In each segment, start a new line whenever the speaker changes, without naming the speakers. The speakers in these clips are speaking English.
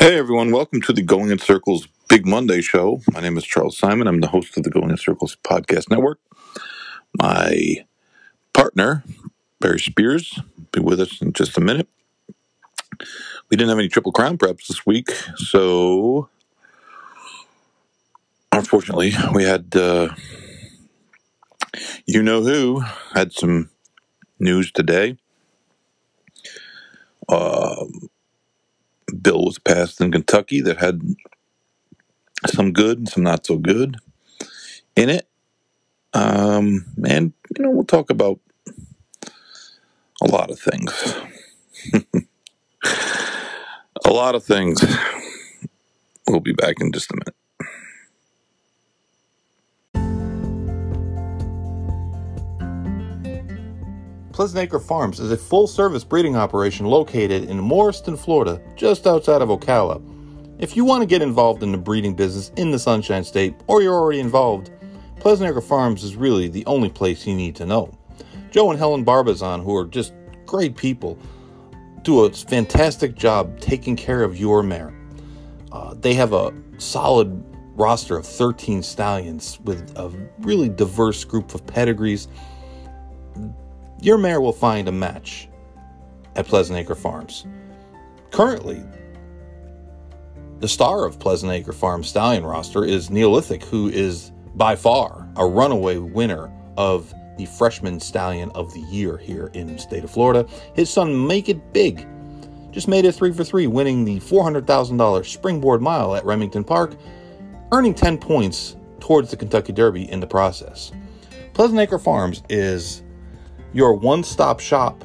Hey everyone, welcome to the Going in Circles Big Monday show. My name is Charles Simon. I'm the host of the Going in Circles podcast network. My partner, Barry Spears, will be with us in just a minute. We didn't have any Triple Crown preps this week, so unfortunately, we had uh, you know who had some news today. Um bill was passed in Kentucky that had some good and some not so good in it. Um, and, you know, we'll talk about a lot of things. a lot of things. We'll be back in just a minute.
Pleasant Acre Farms is a full service breeding operation located in Morriston, Florida, just outside of Ocala. If you want to get involved in the breeding business in the Sunshine State, or you're already involved, Pleasant Acre Farms is really the only place you need to know. Joe and Helen Barbazon, who are just great people, do a fantastic job taking care of your mare. Uh, they have a solid roster of 13 stallions with a really diverse group of pedigrees your mare will find a match at Pleasant Acre Farms. Currently, the star of Pleasant Acre Farms stallion roster is Neolithic, who is by far a runaway winner of the freshman stallion of the year here in state of Florida. His son, Make It Big, just made it three for three, winning the $400,000 springboard mile at Remington Park, earning 10 points towards the Kentucky Derby in the process. Pleasant Acre Farms is your one stop shop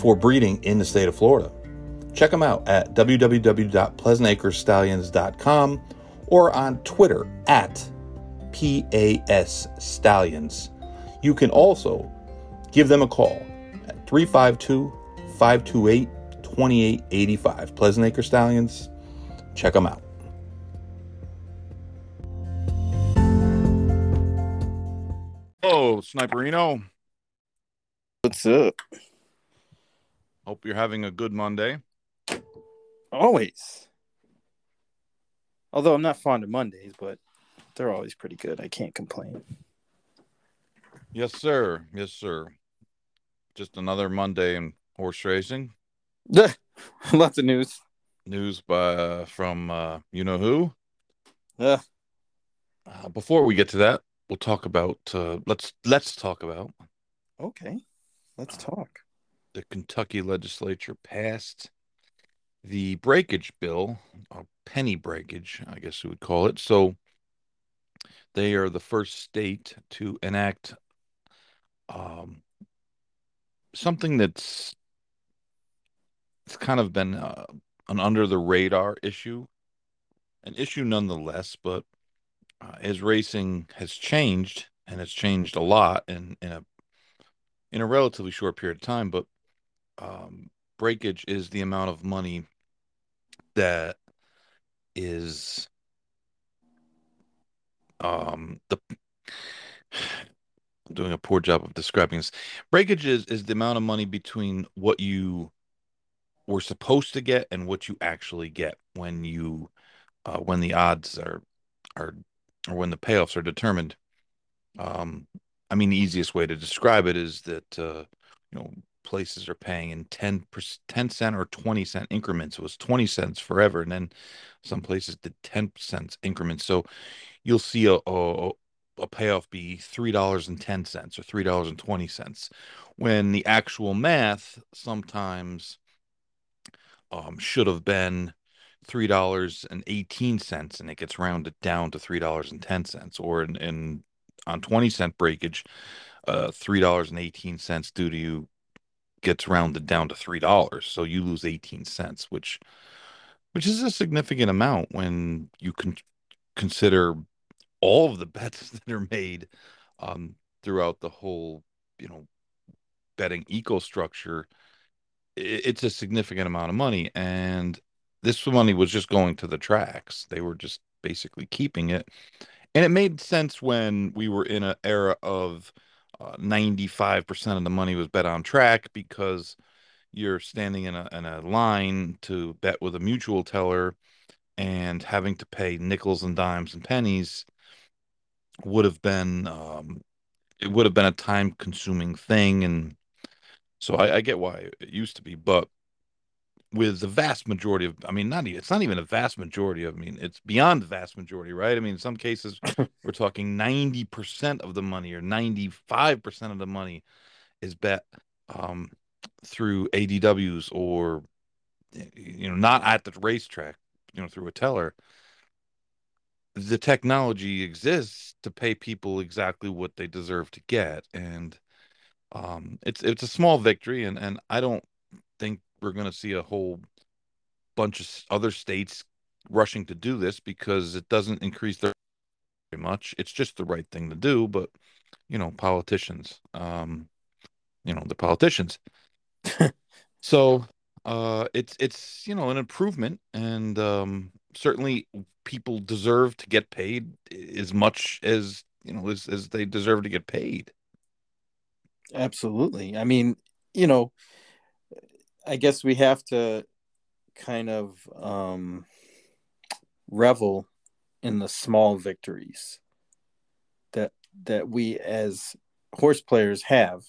for breeding in the state of Florida. Check them out at www.pleasantacrestallions.com or on Twitter at PAS Stallions. You can also give them a call at 352 528 2885. Pleasant Acre Stallions, check them out.
Oh, Sniperino.
What's up?
Hope you're having a good Monday.
Always. Although I'm not fond of Mondays, but they're always pretty good. I can't complain.
Yes, sir. Yes, sir. Just another Monday in horse racing.
Lots of news.
News by uh, from uh, you know who.
Uh,
Uh, before we get to that, we'll talk about uh, let's let's talk about
okay. Let's talk.
the Kentucky legislature passed the breakage bill, or penny breakage, I guess you would call it. So they are the first state to enact um, something that's it's kind of been uh, an under the radar issue, an issue nonetheless, but uh, as racing has changed and it's changed a lot in in a in a relatively short period of time, but um, breakage is the amount of money that is um the I'm doing a poor job of describing this. Breakage is is the amount of money between what you were supposed to get and what you actually get when you uh, when the odds are are or when the payoffs are determined. Um, I mean, the easiest way to describe it is that uh, you know places are paying in 10 10 cent or 20 cent increments. It was 20 cents forever, and then some places did 10 cents increments. So you'll see a a, a payoff be three dollars and ten cents or three dollars and twenty cents, when the actual math sometimes um, should have been three dollars and it gets rounded down to three dollars and ten cents, or in, in on twenty cent breakage, uh, three dollars and eighteen cents due to you gets rounded down to three dollars, so you lose eighteen cents, which which is a significant amount when you can consider all of the bets that are made um, throughout the whole, you know, betting eco structure. It's a significant amount of money, and this money was just going to the tracks. They were just basically keeping it, and it made sense when we were in an era of uh, 95% of the money was bet on track because you're standing in a in a line to bet with a mutuel teller and having to pay nickels and dimes and pennies would have been um, it would have been a time consuming thing. And so I, I get why it used to be but with the vast majority of i mean not even it's not even a vast majority of i mean it's beyond the vast majority right? I mean in some cases we're talking 90% of the money or 95% of the money is bet um, through adws or you know not at the racetrack you know through a teller. The technology exists to pay people exactly what they deserve to get and um it's it's a small victory and and i don't think we're going to see a whole bunch of other states rushing to do this because it doesn't increase their very much. It's just the right thing to do, but you know, politicians, um, you know, the politicians. so uh, it's it's you know an improvement, and um, certainly people deserve to get paid as much as you know as as they deserve to get paid.
Absolutely. I mean, you know, I guess we have to kind of um, revel in the small victories that that we as horse players have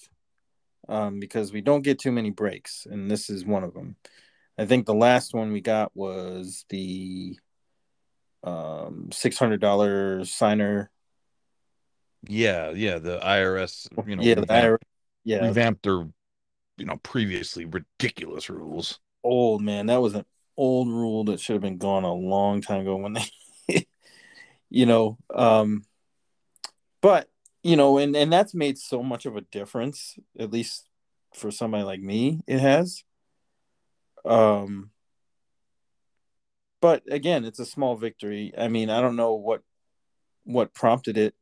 um, because we don't get too many breaks, and this is one of them. I think the last one we got was the um, six hundred dollar signer.
Yeah, yeah, the IRS, you know,
yeah, the IRS, yeah,
revamped their you know previously ridiculous rules.
Old man, that was an old rule that should have been gone a long time ago when they, you know, um, but you know, and and that's made so much of a difference, at least for somebody like me, it has. Um, but again, it's a small victory. I mean, I don't know what what prompted it.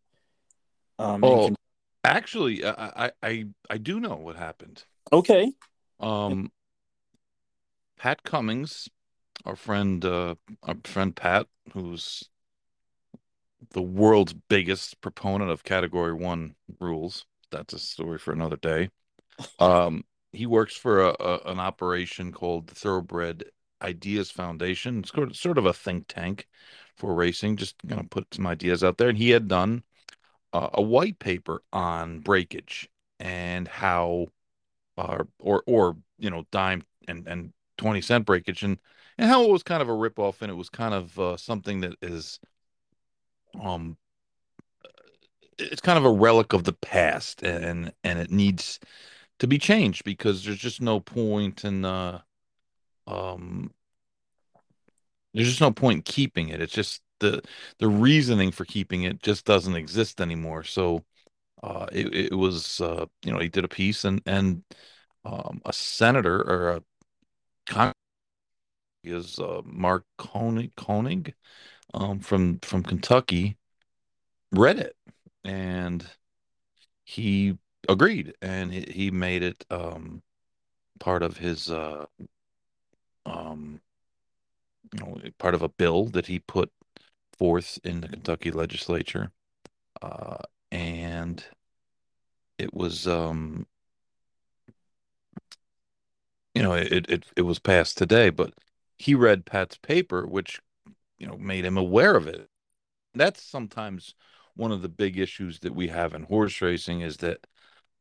Um, oh, actually, I, I I do know what happened.
Okay.
Um, Pat Cummings, our friend, uh, our friend Pat, who's the world's biggest proponent of Category One rules. That's a story for another day. Um, he works for a, a, an operation called the Thoroughbred Ideas Foundation. It's sort of a think tank for racing. Just know, put some ideas out there, and he had done uh, a white paper on breakage and how uh, or or you know dime and and 20 cent breakage. And and how it was kind of a ripoff and it was kind of uh, something that is um it's kind of a relic of the past and and it needs to be changed because there's just no point in uh um there's just no point in keeping it. It's just the the reasoning for keeping it just doesn't exist anymore. So uh it, it was uh you know he did a piece and and um, a senator or a con- is uh, Mark Koenig, Koenig um, from from Kentucky read it. And he agreed and he, he made it um, part of his uh, um, you know part of a bill that he put forth in the Kentucky legislature. Uh, and it was um you know, it, it it was passed today, but he read Pat's paper, which you know made him aware of it. That's sometimes one of the big issues that we have in horse racing is that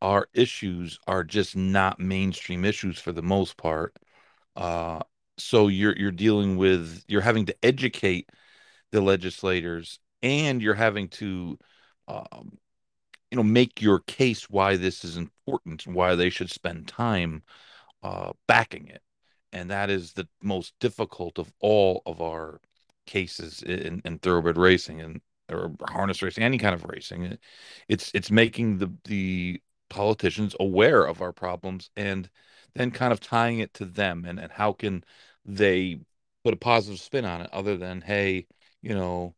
our issues are just not mainstream issues for the most part. Uh, so you're you're dealing with you're having to educate the legislators and you're having to um, you know make your case why this is important and why they should spend time uh, backing it. And that is the most difficult of all of our cases in, in thoroughbred racing and or harness racing, any kind of racing. It's it's making the the politicians aware of our problems and then kind of tying it to them and, and how can they put a positive spin on it other than hey you know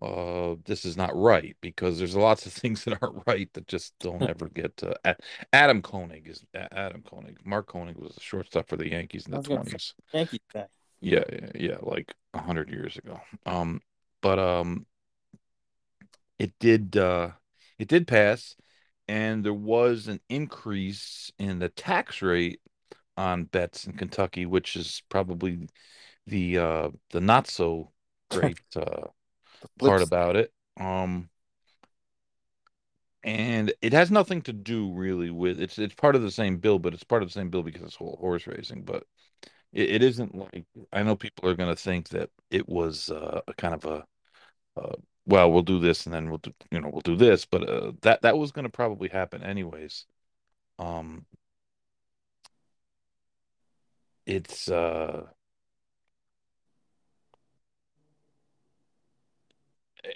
uh, this is not right because there's lots of things that aren't right that just don't ever get uh, Adam Koenig is Adam Koenig. Mark Koenig was a shortstop for the Yankees in the twenties.
Yankees guy.
Yeah, yeah, yeah, like a hundred years ago. Um, but um, it did uh, it did pass, and there was an increase in the tax rate on bets in Kentucky, which is probably the uh the not so great uh part about it. Um and it has nothing to do really with it's it's part of the same bill, but it's part of the same bill because it's whole horse racing. But it, it isn't like I know people are going to think that it was uh, a kind of a uh, well, we'll do this and then we'll do you know we'll do this, but uh, that that was going to probably happen anyways. Um, it's uh,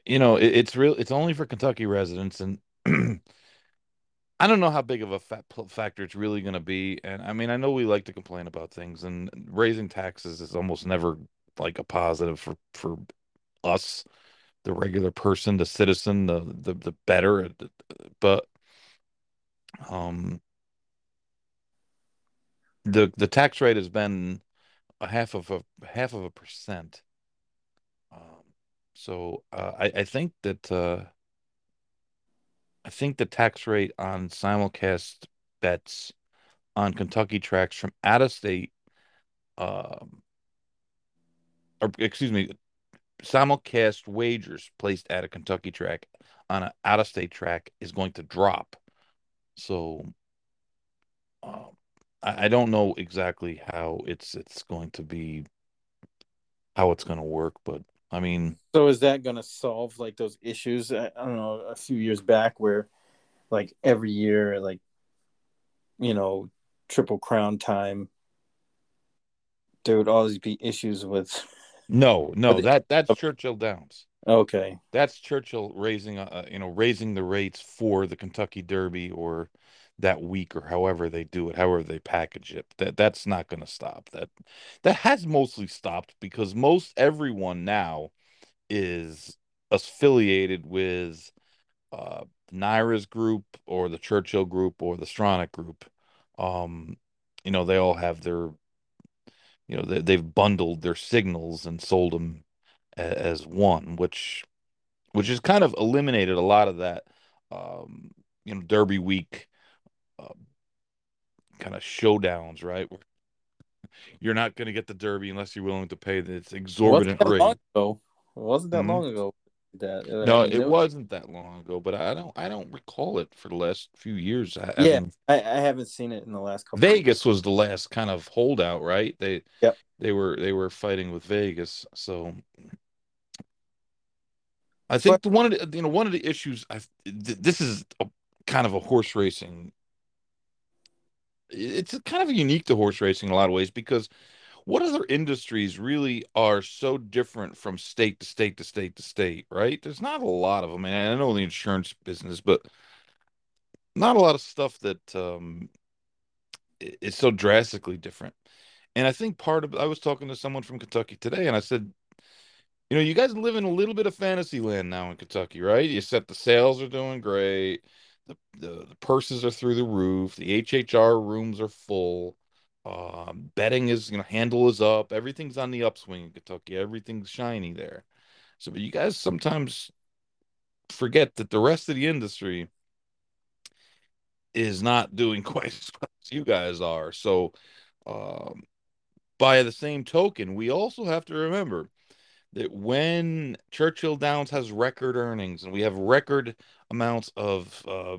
you know it, it's real. It's only for Kentucky residents and. I don't know how big of a fa factor it's really going to be. And I mean, I know we like to complain about things, and raising taxes is almost never like a positive for for us, the regular person, the citizen, the the the better. But um, the the tax rate has been a half of a half of a percent. So uh, I I think that uh, I think the tax rate on simulcast bets on Kentucky tracks from out of state, um, or excuse me, simulcast wagers placed at a Kentucky track on an out of state track is going to drop. So um, I, I don't know exactly how it's it's going to be how it's going to work, but I mean,
So is that going to solve like those issues? I, I don't know, a few years back where like every year, like you know, triple crown time, there would always be issues with.
no, no,
with
that that's Churchill Downs.
okay,
That's Churchill raising, uh, you know, raising the rates for the Kentucky Derby or that week or however they do it, however they package it. That that's not going to stop. That that has mostly stopped because most everyone now is affiliated with uh group or the Churchill group or the Stronach group. Um, you know, they all have their, you know, they, they've bundled their signals and sold them a, as one, which which has kind of eliminated a lot of that, um, you know, Derby week uh, kind of showdowns, right? Where you're not going to get the Derby unless you're willing to pay this exorbitant rate.
It wasn't that
Mhm.
long ago that uh,
No, it wasn't that long ago, but I don't I don't recall it for the last few years. I,
yeah, I, I haven't seen it in the last couple.
Vegas was the last kind of holdout, right? They
Yep.
they were they were fighting with Vegas, so I think the one of the, you know one of the issues I th- this is a, kind of a horse racing. It's kind of unique to horse racing in a lot of ways because what other industries really are so different from state to state to state to state, right? There's not a lot of them. And I know the insurance business, but not a lot of stuff that um is so drastically different. And I think part of I was talking to someone from Kentucky today, and I said, you know, you guys live in a little bit of fantasy land now in Kentucky, right? You said the sales are doing great, the the, the purses are through the roof, the HHR rooms are full, um, betting is, you know, handle is up, everything's on the upswing in Kentucky, everything's shiny there. So, but you guys sometimes forget that the rest of the industry is not doing quite as well as you guys are. So, um, by the same token, we also have to remember that when Churchill Downs has record earnings and we have record amounts of uh,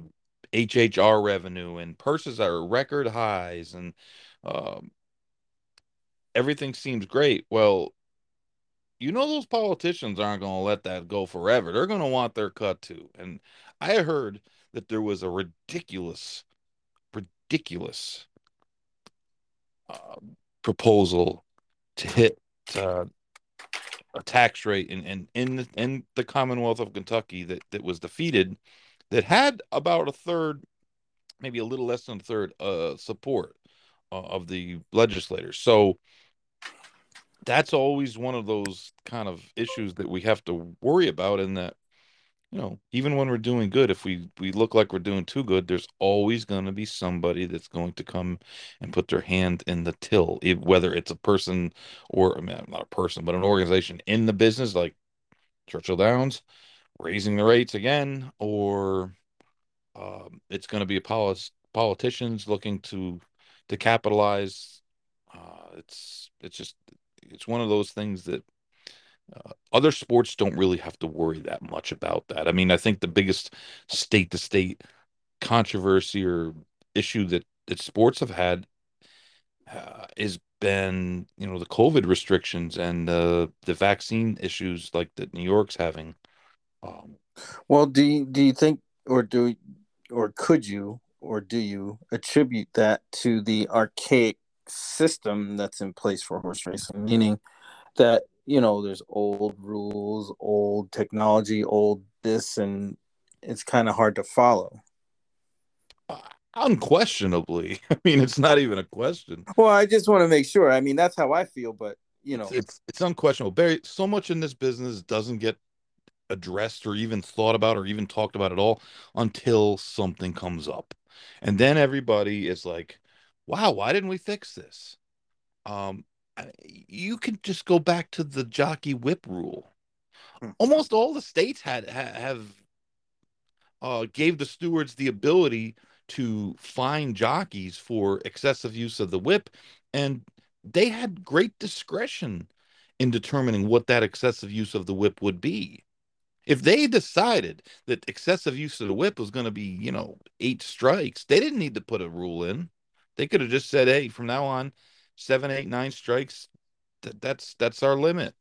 HHR revenue and purses are record highs and um, everything seems great, well, you know those politicians aren't going to let that go forever. They're going to want their cut too. And I heard that there was a ridiculous, ridiculous uh, proposal to hit uh, a tax rate in in in the, in the Commonwealth of Kentucky that that was defeated that had about a third, maybe a little less than a third, uh, support uh, of the legislators. So that's always one of those kind of issues that we have to worry about. In that, you know, even when we're doing good, if we we look like we're doing too good, there's always going to be somebody that's going to come and put their hand in the till, if, whether it's a person or I mean, not a person, but an organization in the business like Churchill Downs raising the rates again, or um, it's going to be polis- politicians looking to to capitalize. Uh, it's it's just it's one of those things that other sports don't really have to worry that much about that. I mean, I think the biggest state to state controversy or issue that that sports have had uh, has been, you know, the COVID restrictions and uh, the vaccine issues like that New York's having. Um,
well, do you, do you think, or do, or could you, or do you attribute that to the archaic system that's in place for horse racing? Meaning that you know there's old rules, old technology, old this, and it's kind of hard to follow.
Unquestionably. I mean, it's not even a question.
Well, I just want to make sure. I mean, that's how I feel, but you know,
it's it's unquestionable. Barry, so much in this business doesn't get addressed or even thought about or even talked about at all until something comes up. And then everybody is like, "Wow, why didn't we fix this?" Um you can just go back to the jockey whip rule. Hmm. Almost all the states had have uh, gave the stewards the ability to fine jockeys for excessive use of the whip, and they had great discretion in determining what that excessive use of the whip would be. If they decided that excessive use of the whip was going to be, you know, eight strikes, they didn't need to put a rule in. They could have just said, "Hey, from now on, seven, eight, nine strikes. Th- that's that's our limit.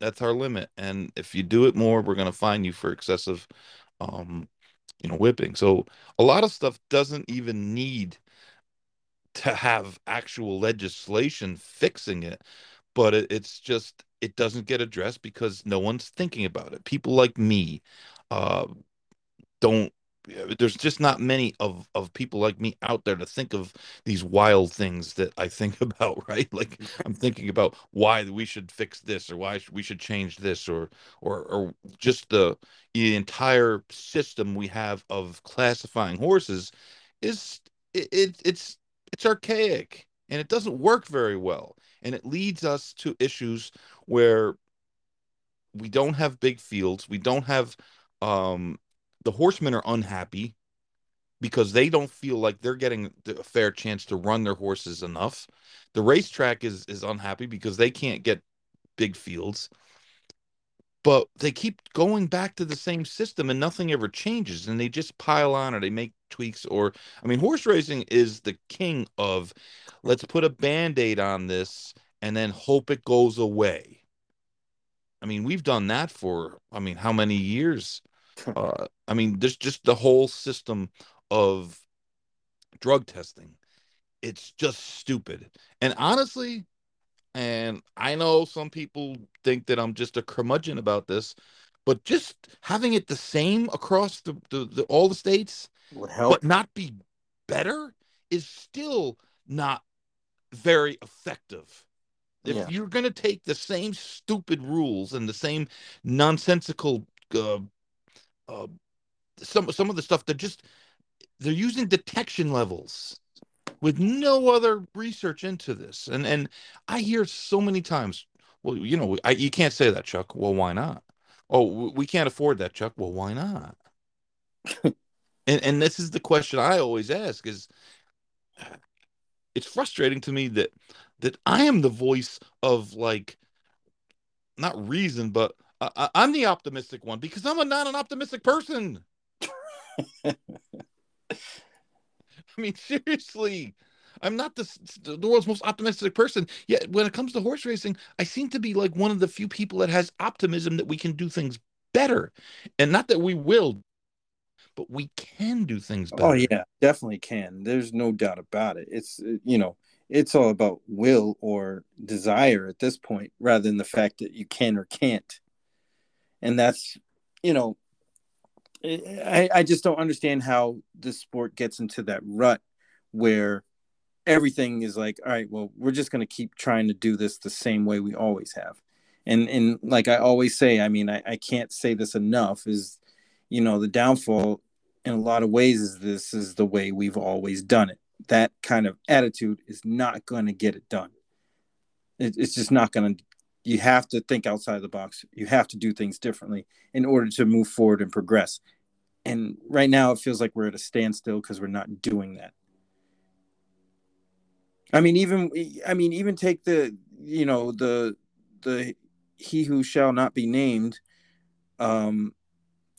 That's our limit. And if you do it more, we're going to fine you for excessive um, you know whipping so a lot of stuff doesn't even need to have actual legislation fixing it but it, it's just it doesn't get addressed because no one's thinking about it people like me uh, don't there's just not many of of people like me out there to think of these wild things that I think about, right? Like I'm thinking about why we should fix this or why we should change this or or or just the the entire system we have of classifying horses is it, it it's it's archaic and it doesn't work very well and it leads us to issues where we don't have big fields, we don't have um the horsemen are unhappy because they don't feel like they're getting a fair chance to run their horses enough. The racetrack is is unhappy because they can't get big fields. But they keep going back to the same system and nothing ever changes and they just pile on or they make tweaks or I mean horse racing is the king of let's put a band-aid on this and then hope it goes away. I mean, we've done that for I mean, how many years? uh, I mean, there's just the whole system of drug testing. It's just stupid. And honestly, and I know some people think that I'm just a curmudgeon about this, but just having it the same across the, the, the all the states
would help,
but not be better is still not very effective. If yeah. you're going to take the same stupid rules and the same nonsensical uh, uh, some some of the stuff they're just they're using detection levels with no other research into this. And and i hear so many times well you know I, you can't say that chuck. Well why not? Oh we can't afford that chuck. Well why not? And and this is the question i always ask is it's frustrating to me that that i am the voice of like not reason but I, am the optimistic one because I'm a, not an optimistic person. I mean, seriously, I'm not the, the world's most optimistic person. Yet, when it comes to horse racing, I seem to be like one of the few people that has optimism that we can do things better, and not that we will, but we can do things oh, better.
Oh yeah, definitely can. There's no doubt about it. It's uh, you know, it's all about will or desire at this point, rather than the fact that you can or can't and that's you know I, I just don't understand how this sport gets into that rut where everything is like all right well we're just going to keep trying to do this the same way we always have. And and like i always say i mean I, I can't say this enough is you know the downfall in a lot of ways is this is the way we've always done it. That kind of attitude is not going to get it done. It, it's just not going to you have to think outside the box. You have to do things differently in order to move forward and progress. And right now, it feels like we're at a standstill because we're not doing that. I mean, even I mean, even take the you know the the he who shall not be named um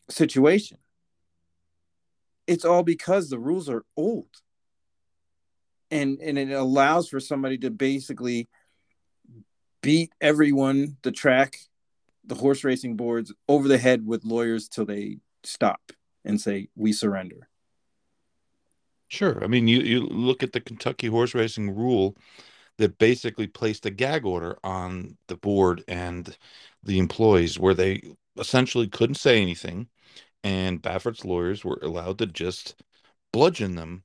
situation. It's all because the rules are old. And and it allows for somebody to basically beat everyone, the track, the horse racing boards over the head with lawyers till they stop and say, We surrender.
Sure. I mean, you, you look at the Kentucky horse racing rule that basically placed a gag order on the board and the employees where they essentially couldn't say anything and Baffert's lawyers were allowed to just bludgeon them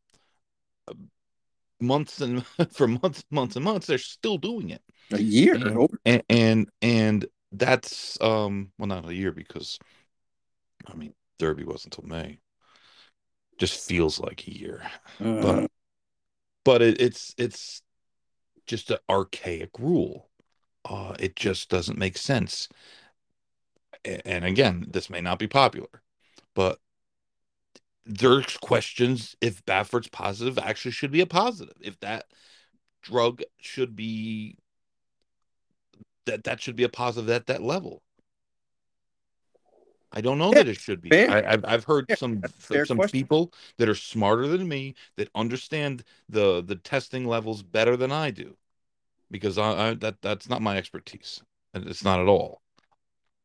months and for months months and months they're still doing it
a year
and and, and, and that's um well not a year because I mean Derby wasn't until May just feels like a year. Uh, but but it, it's it's just an archaic rule. Uh, it just doesn't make sense. And again, this may not be popular, but there's questions if Baffert's positive actually should be a positive. If that drug should be that that should be a positive at that level. I don't know yeah, that it should be. I, have I've heard some some question. people that are smarter than me that understand the the testing levels better than I do, because I, I that that's not my expertise. It's not at all.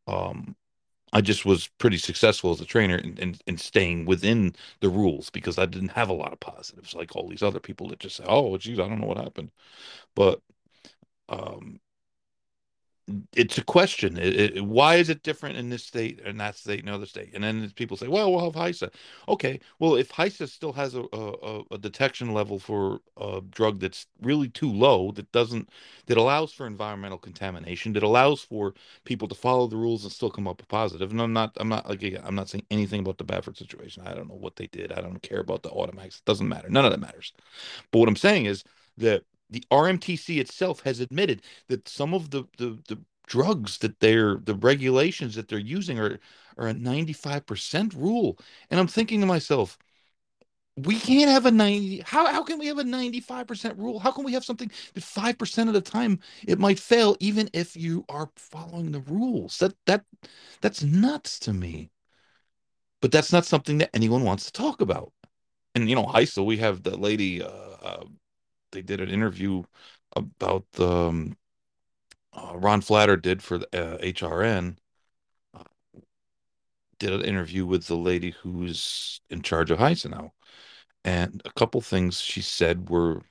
Um, I just was pretty successful as a trainer in, in, in, staying within the rules because I didn't have a lot of positives like all these other people that just say, "Oh, geez, I don't know what happened," but um, it's a question. It, it, why is it different in this state and that state and other state? And then people say, "Well, we'll have HISA." Okay, well, if HISA still has a, a, a detection level for a drug that's really too low, that doesn't, that allows for environmental contamination, that allows for people to follow the rules and still come up positive. And I'm not, I'm not like, I'm not saying anything about the Baffert situation. I don't know what they did. I don't care about the automatics. It doesn't matter. None of that matters. But what I'm saying is that the RMTC itself has admitted that some of the, the, the drugs that they're the regulations that they're using are are a 95% rule. And I'm thinking to myself, we can't have a 90 how, how can we have a 95% rule? How can we have something that 5% of the time it might fail even if you are following the rules? That that that's nuts to me. But that's not something that anyone wants to talk about. And you know HISA we have the lady uh, uh, they did an interview about um, uh, Ron Flatter did for the uh, HRN. Uh, did an interview with the lady who's in charge of HISA now, and a couple things she said were,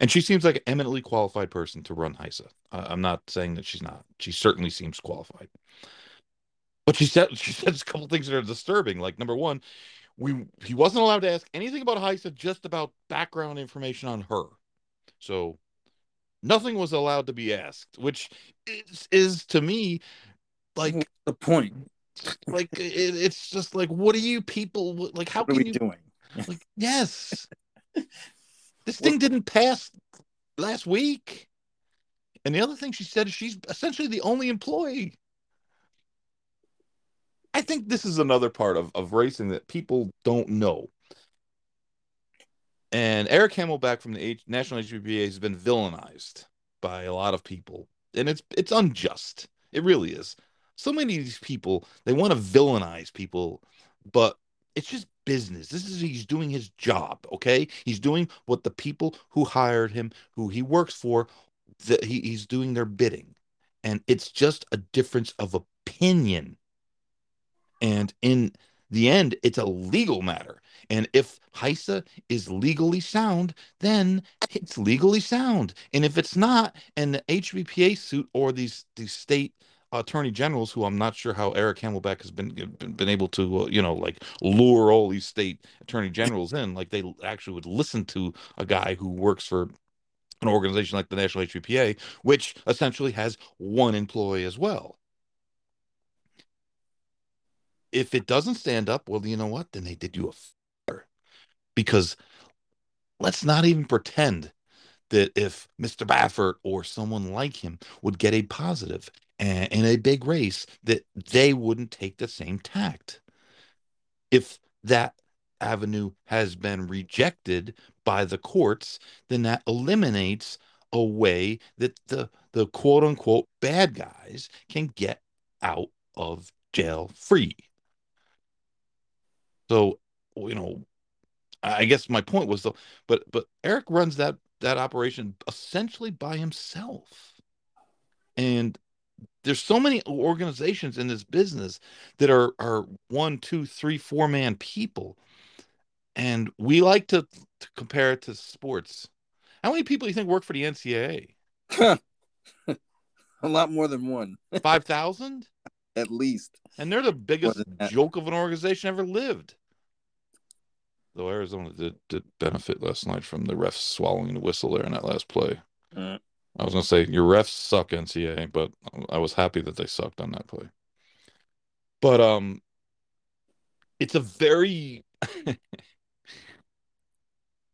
and she seems like an eminently qualified person to run HISA. I'm not saying that she's not. She certainly seems qualified. But she said she said a couple things that are disturbing. Like number one, we he wasn't allowed to ask anything about HISA, just about background information on her. So nothing was allowed to be asked, which is, is to me like
the point.
Like it, it's just like, what are you people like? How
what
can
you doing?
Like, yes, this thing didn't pass last week. And the other thing she said is she's essentially the only employee. I think this is another part of, of racing that people don't know. And Eric Hamelback from the H- National HBPA has been villainized by a lot of people, and it's it's unjust. It really is. So many of these people they want to villainize people, but it's just business. This is he's doing his job. Okay, he's doing what the people who hired him, who he works for, that he, he's doing their bidding, and it's just a difference of opinion. And in the end, it's a legal matter. And if HISA is legally sound, then it's legally sound. And if it's not, and the HBPA suit or these these state attorney generals, who I'm not sure how Eric Hamelback has been been, been able to, uh, you know, like lure all these state attorney generals in, like they actually would listen to a guy who works for an organization like the National HBPA, which essentially has one employee as well if it doesn't stand up, well, you know what? Then they did you a favor. Because let's not even pretend that if Mr. Baffert or someone like him would get a positive in a big race, that they wouldn't take the same tact. If that avenue has been rejected by the courts, then that eliminates a way that the the quote unquote bad guys can get out of jail free. So, you know, I guess my point was though, but but Eric runs that that operation essentially by himself. And there's so many organizations in this business that are are one, two, three, four man people. And we like to, to compare it to sports. How many people do you think work for the NCAA?
A lot more than one.
Five thousand?
At least.
And they're the biggest joke of an organization ever lived. Though Arizona did, did benefit last night from the refs swallowing the whistle there in that last play.
Mm.
I was gonna say your refs suck NCAA, but I was happy that they sucked on that play. But um, it's a very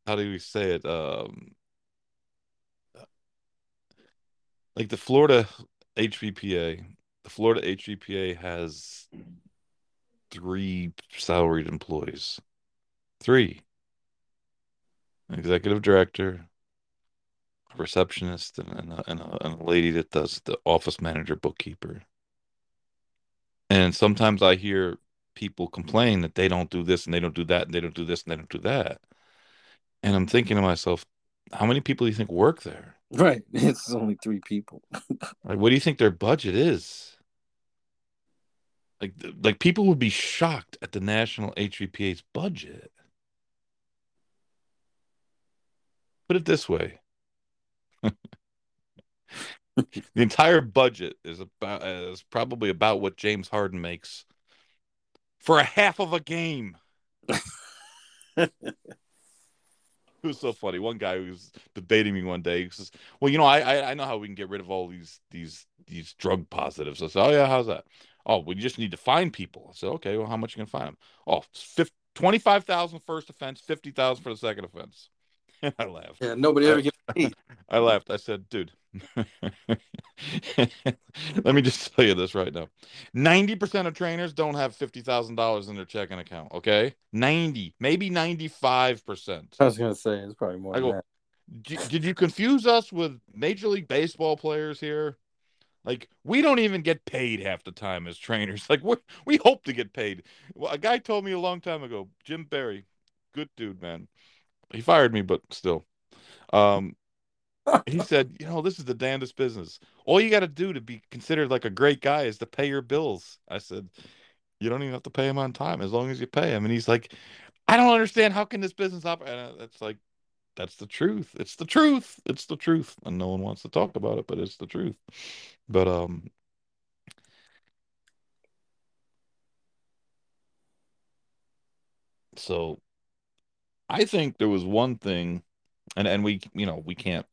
how do we say it? Um, like the Florida HBPA, the Florida HBPA has three salaried employees. Three. Executive director, a receptionist, and, and, a, and, a, and a lady that does the office manager bookkeeper. And sometimes I hear people complain that they don't do this and they don't do that and they don't do this and they don't do that. And I'm thinking to myself, how many people do you think work there?
Right. It's only three people.
like, what do you think their budget is? Like, like people would be shocked at the national HBPA's budget. Put it this way. the entire budget is about is probably about what James Harden makes for a half of a game. it was so funny. One guy was debating me one day. He says, "Well, you know, I, I know how we can get rid of all these these these drug positives." I said, "Oh yeah, how's that?" "Oh, we just need to find people." I said, "Okay, well, how much you can find them?" "Oh, 25,000 first offense, 50,000 for the second offense." And I laughed.
Yeah, nobody ever gets paid.
I laughed. I said, "Dude, let me just tell you this right now: ninety percent of trainers don't have fifty thousand dollars in their checking account. Okay, ninety, maybe ninety-five percent.
I was gonna say it's probably more.
I go, did you confuse us with Major League Baseball players here? Like we don't even get paid half the time as trainers. Like we we hope to get paid. Well, a guy told me a long time ago, Jim Barry, good dude, man. He fired me, but still. Um, he said, you know, this is the damnedest business. All you got to do to be considered like a great guy is to pay your bills. I said, you don't even have to pay him on time as long as you pay him. And he's like, I don't understand. How can this business operate? And it's like, that's the truth. It's the truth. It's the truth. And no one wants to talk about it, but it's the truth. But um so I think there was one thing and and we you know, we can't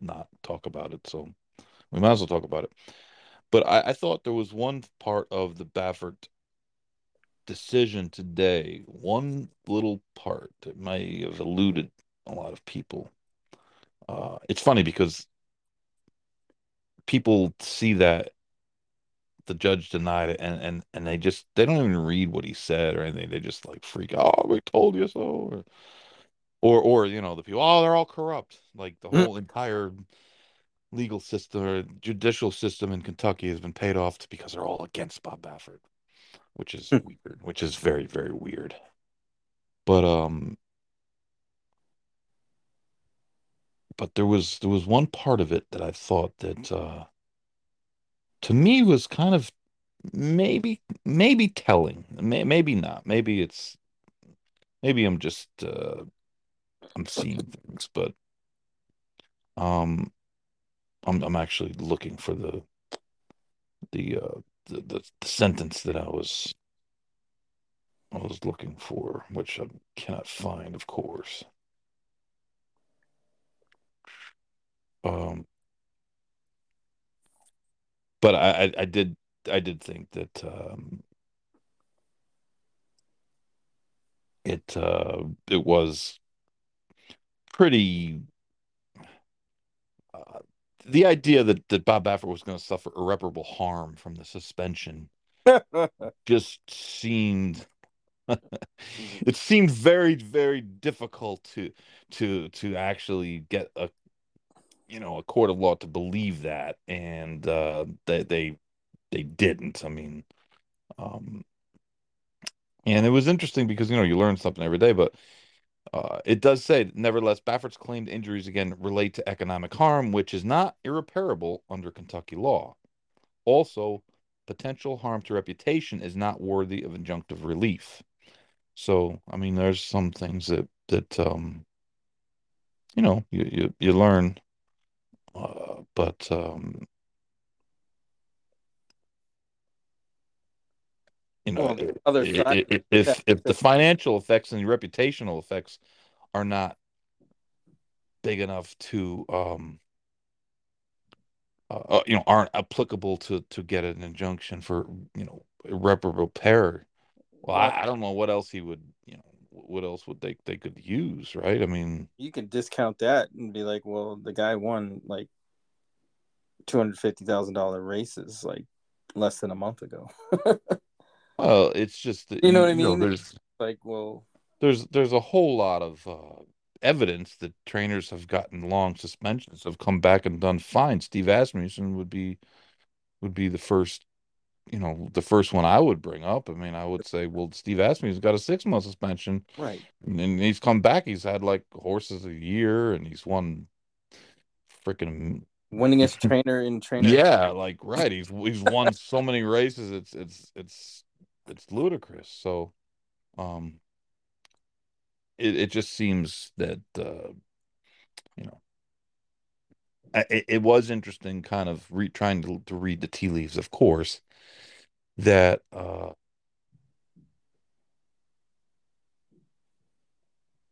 not talk about it, so we might as well talk about it. But I, I thought there was one part of the Baffert decision today, one little part that may have eluded a lot of people. Uh, it's funny because people see that the judge denied it and, and and they just they don't even read what he said or anything. They just like freak out. Oh, we told you so. Or or, or you know, the people, oh, they're all corrupt. Like the whole entire legal system or judicial system in Kentucky has been paid off because they're all against Bob Baffert, which is weird, which is very, very weird. But um but there was there was one part of it that I thought that uh to me was kind of maybe maybe telling may, maybe not. Maybe it's maybe i'm just uh i'm seeing things but um i'm i'm actually looking for the the uh the, the, the sentence that i was i was looking for which i cannot find of course. Um but I, I did I did think that um, it uh, it was pretty uh, the idea that that Bob Baffert was going to suffer irreparable harm from the suspension just seemed it seemed very, very difficult to to to actually get a you know a court of law to believe that, and uh, they they they didn't. I mean, um, and it was interesting because you know you learn something every day, but uh, it does say, nevertheless, Baffert's claimed injuries again relate to economic harm, which is not irreparable under Kentucky law. Also, potential harm to reputation is not worthy of injunctive relief. So, I mean, there's some things that that um, you know you you, you learn, uh, but um, you know,
Well, the other
i-
side,
i- i- if if the financial effects and the reputational effects are not big enough to um uh, uh, you know aren't applicable to to get an injunction for you know irreparable repair well
well,
I, I don't know what else he would you know what else would they they could use right i mean
you can discount that and be like, well, the guy won like two hundred fifty thousand dollar races like less than a month ago.
well it's just that
You know what I
you
mean?
there's
like, well,
there's there's a whole lot of uh evidence that trainers have gotten long suspensions have come back and done fine steve asmussen would be would be the first you know, the first one I would bring up. I mean, I would say, well, Steve Asmussen has got a six month suspension,
right.
and he's come back. He's had like horses a year, and he's won freaking
Winningest trainer in trainer.
yeah, like right. He's he's won so many races. It's it's it's it's ludicrous. So, um, it it just seems that uh, you know. I- It, it was interesting, kind of re, trying to to read the tea leaves, of course, that uh,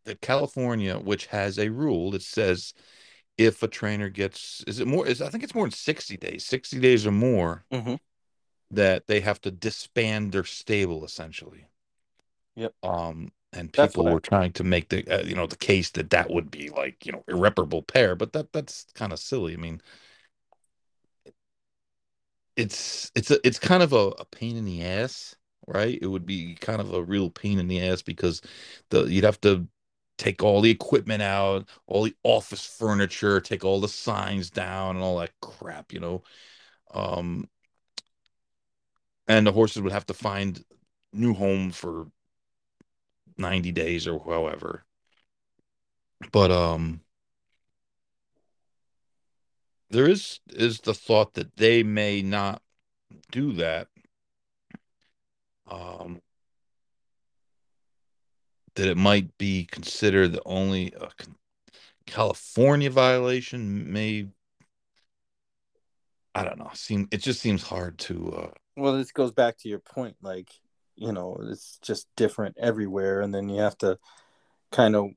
that California, which has a rule that says if a trainer gets, is it more? Is I think it's more than sixty days, sixty days or more,
Mhm.
that they have to disband their stable essentially.
Yep.
Um, and people
what I-
were trying to make the uh, you know the case that that would be like you know irreparable pair, but that that's kind of silly. I mean, it's it's a it's kind of a, a pain in the ass, right? It would be kind of a real pain in the ass because the you'd have to take all the equipment out, all the office furniture, take all the signs down and all that crap, you know. Um and the horses would have to find new home for 90 days or however. But um there is is the thought that they may not do that. Um that it might be considered the only uh, California violation may I don't know. Seem it just seems hard to uh
Well, this goes back to your point. Like, you know, it's just different everywhere, and then you have to kind of,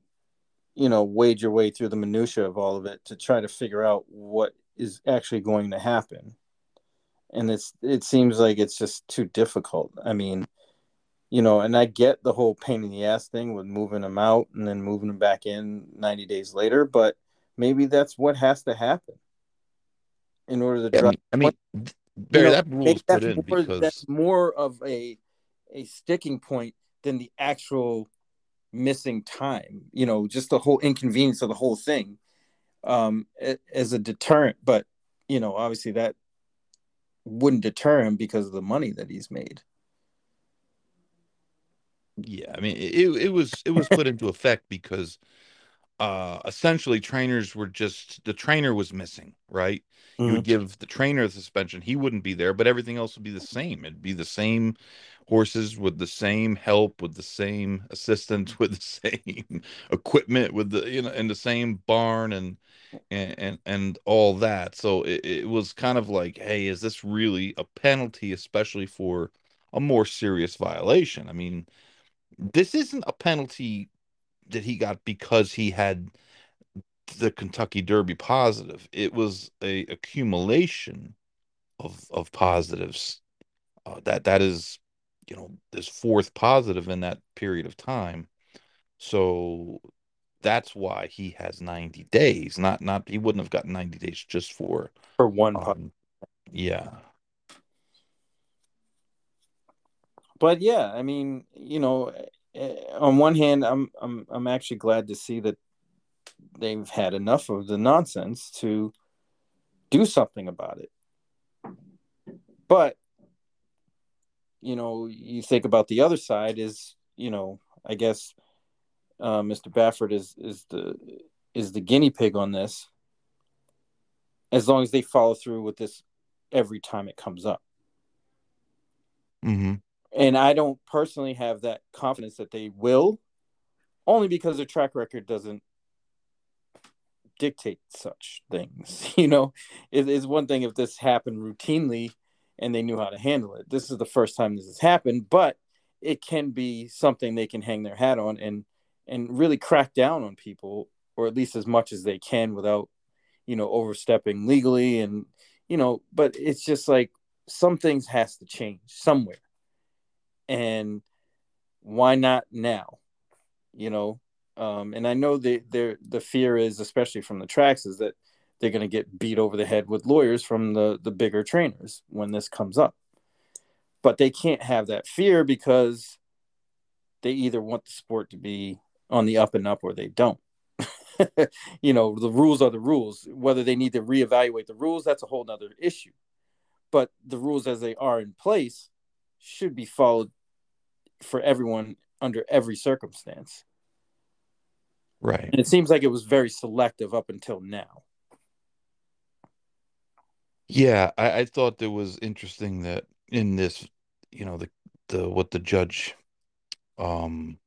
you know, wade your way through the minutia of all of it to try to figure out what is actually going to happen. And it's it seems like it's just too difficult. I mean, you know, and I get the whole pain in the ass thing with moving them out and then moving them back in 90 days later, but maybe that's what has to happen in order to
I
drive.
mean, I mean Barry,
know,
that rule
maybe
was put in
more,
because
that's more of a a sticking point than the actual missing time. You know, just the whole inconvenience of the whole thing um, as a deterrent. But you know, obviously that wouldn't deter him because of the money that he's made.
yeah, I mean it it was it was put into effect because uh essentially trainers were just the trainer was missing, right? You would give the trainer the suspension, he wouldn't be there, but everything else would be the same. It'd be the same horses with the same help, with the same assistants, with the same equipment, with the you know, in the same barn and and and, and all that. So it, it was kind of like, hey, is this really a penalty, especially for a more serious violation? I mean, this isn't a penalty that he got because he had the Kentucky Derby positive. It was a accumulation of of positives. Uh, that that is, you know, this fourth positive in that period of time. So that's why he has 90 days. Not not he wouldn't have gotten 90 days just for
for one
um, yeah.
but yeah, I mean, you know, on one hand, I'm I'm I'm actually glad to see that they've had enough of the nonsense to do something about it. But you know, you think about the other side is, you know, I guess uh, Mr. Baffert is is the is the guinea pig on this. As long as they follow through with this every time it comes up.
Mm-hmm.
And I don't personally have that confidence that they will, only because their track record doesn't dictate such things. You know, it is one thing if this happened routinely and they knew how to handle it. This is the first time this has happened, but it can be something they can hang their hat on and and really crack down on people, or at least as much as they can without, you know, overstepping legally and you know. But it's just like some things has to change somewhere, and why not now? You know, um, and I know the the fear is, especially from the tracks, is that they're going to get beat over the head with lawyers from the the bigger trainers when this comes up. But they can't have that fear because they either want the sport to be on the up and up or they don't. you know, the rules are the rules. Whether they need to reevaluate the rules, that's a whole nother issue. But the rules as they are in place should be followed for everyone under every circumstance.
Right.
And it seems like it was very selective up until now.
Yeah, I, I thought it was interesting that in this, you know, the the what the judge um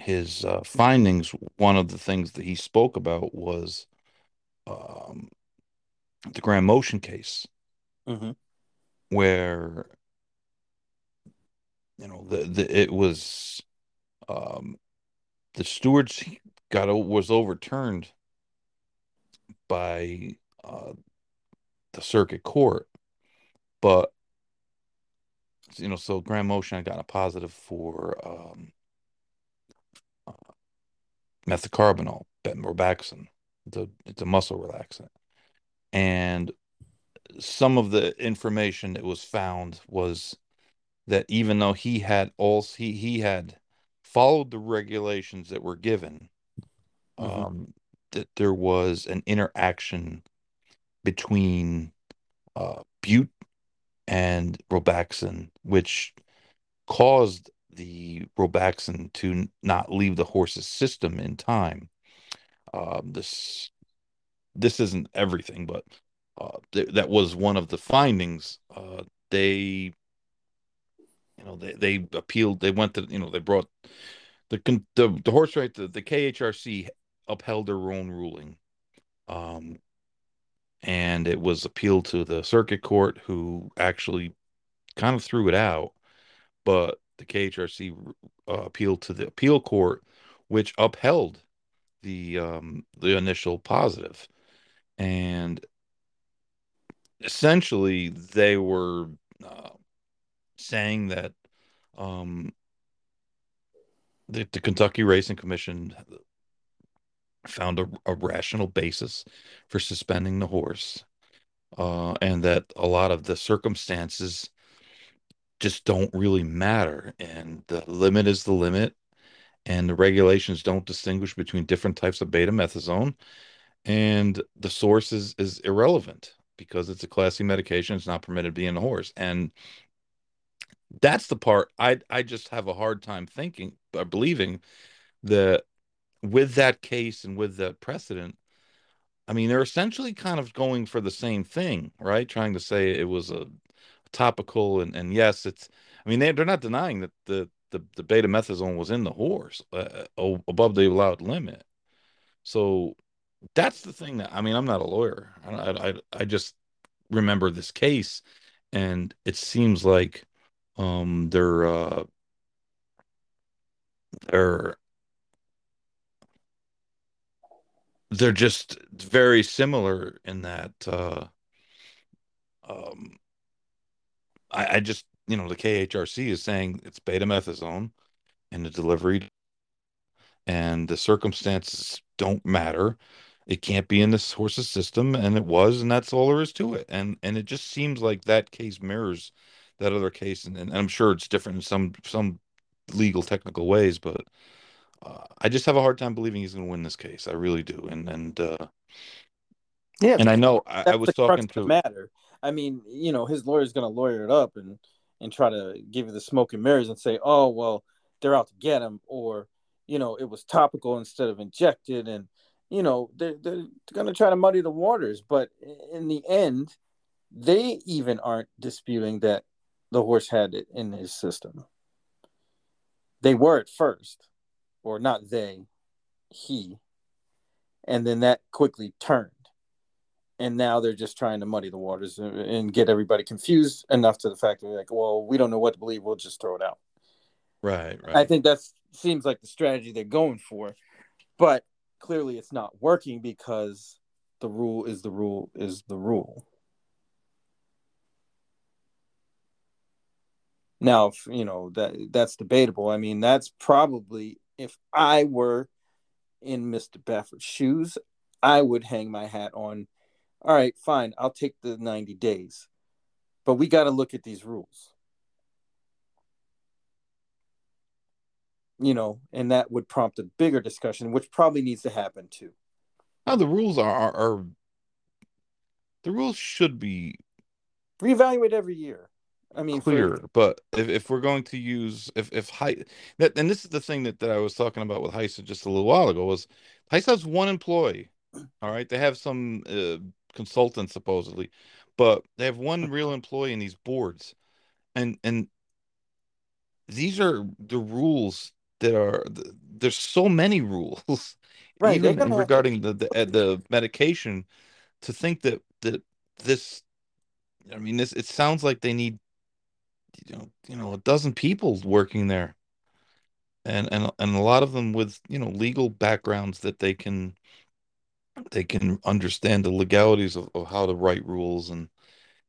his uh, findings, one of the things that he spoke about was um, the grand Motion case,
mm-hmm.
where you know the, the it was um, the stewards got was overturned by uh, the circuit court, but you know, so grand Motion i got a positive for um, uh, methocarbamol, Robaxin. It's it's a muscle relaxant, and some of the information that was found was that even though he had also he he had followed the regulations that were given, mm-hmm. um, that there was an interaction between uh, bute and Robaxin, which caused the Robaxin to not leave the horse's system in time. Um, this this isn't everything, but uh, th- that was one of the findings. Uh, they you know they they appealed they went to you know they brought the the, the horse right the, the KHRC upheld their own ruling. Um and it was appealed to the circuit court who actually kind of threw it out but the KHRC uh, appealed to the appeal court which upheld the um the initial positive. And essentially they were uh, saying that um, the, the Kentucky Racing Commission found a, a, rational basis for suspending the horse, uh, and that a lot of the circumstances just don't really matter, and the limit is the limit, and the regulations don't distinguish between different types of betamethasone, and the source is is irrelevant because it's a class C medication. It's not permitted to be in the horse, and that's the part I I just have a hard time thinking or uh, believing that with that case and with the precedent, I mean they're essentially kind of going for the same thing, right? Trying to say it was a topical and and yes, it's I mean they they're not denying that the the, the betamethasone was in the horse uh, uh above the allowed limit. So that's the thing that I mean I'm not a lawyer. I I I just remember this case and it seems like um, they're uh, they're they're just very similar in that uh, um, I, I just you know the KHRC is saying it's betamethasone and the delivery and the circumstances don't matter. It can't be in this horse's system, and it was, and that's all there is to it. And and it just seems like that case mirrors that other case, and, and I'm sure it's different in some some legal technical ways, but uh, I just have a hard time believing he's going to win this case. I really do, and and uh,
Yeah,
and I know I, I was talking to
matter. I mean, you know, his lawyer's going to lawyer it up and and try to give you the smoke and mirrors and say, "Oh, well, they're out to get him," or you know, it was topical instead of injected, and you know, they're they're going to try to muddy the waters. But in the end, they even aren't disputing that the horse had it in his system. They were at first, or not they, he, and then that quickly turned and now they're just trying to muddy the waters and- get everybody confused enough to the fact that they're like, well, we don't know what to believe. We'll just throw it out.
right, right.
I think that seems like the strategy they're going for, but clearly it's not working because the rule is the rule is the rule. Now, if, you know that that's debatable. I mean, that's probably if I were in Mr. Baffert's shoes, I would hang my hat on. All right, fine, I'll take the 90 days. But we got to look at these rules. You know, and that would prompt a bigger discussion, which probably needs to happen too.
Now the rules are, are are the rules should be
Reevaluate every year. I mean, for-
clear, but if, if we're going to use if if Hei- that and this is the thing that, that I was talking about with HISA just a little while ago was HISA has one employee. All right, they have some uh, consultants supposedly, but they have one real employee in these boards, and and these are the rules that are there's so many rules,
Right,
even
gonna
regarding the the, uh, the medication. To think that that this, I mean, this it sounds like they need you know, you know, a dozen people working there, and and and a lot of them with you know legal backgrounds that they can they can understand the legalities of, of how to write rules and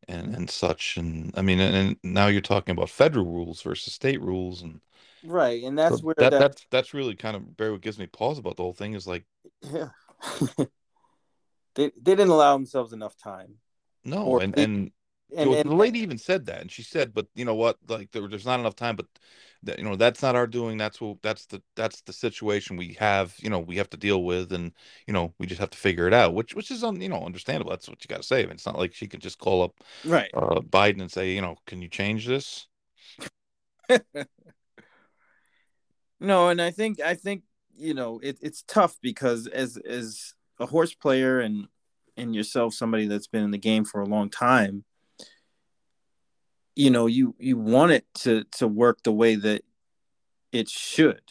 and and such. And I mean, and, and now you're talking about federal rules versus state rules, and
right, and that's
so
where
that,
that,
that's that's really kind of very what gives me pause about the whole thing is like
yeah. they they didn't allow themselves enough time.
no,
Or
and
they-
and
And,
Well,
and
the lady even said that, and she said, "But you know what? Like there, there's not enough time. But that you know that's not our doing. That's what that's the that's the situation we have. You know we have to deal with, and you know we just have to figure it out. Which which is un, you know understandable. That's what you got to say. It's not like she could just call up
right.
uh, Biden and say, you know, can you change this?
No, and I think I think you know it, it's tough because as as a horse player and and yourself somebody that's been in the game for a long time, you know you you want it to to work the way that it should,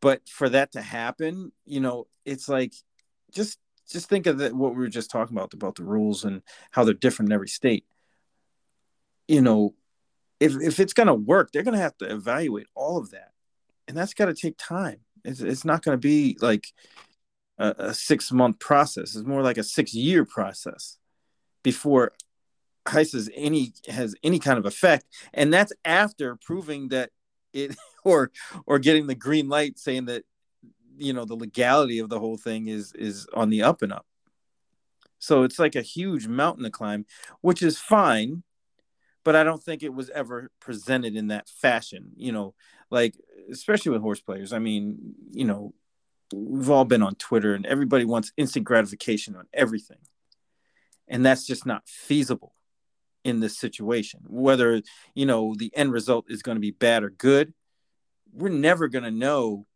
but for that to happen, you know, it's like just just think of that what we were just talking about about the rules and how they're different in every state. You know, if if it's going to work, they're going to have to evaluate all of that and that's got to take time. It's, it's not going to be like a, a six month process. It's more like a six year process before HISA has any has any kind of effect, and that's after proving that it or or getting the green light saying that you know the legality of the whole thing is is on the up and up. So it's like a huge mountain to climb, which is fine, but I don't think it was ever presented in that fashion. You know, like especially with horse players. I mean, you know, we've all been on Twitter and everybody wants instant gratification on everything. And that's just not feasible in this situation. Whether, you know, the end result is going to be bad or good, we're never going to know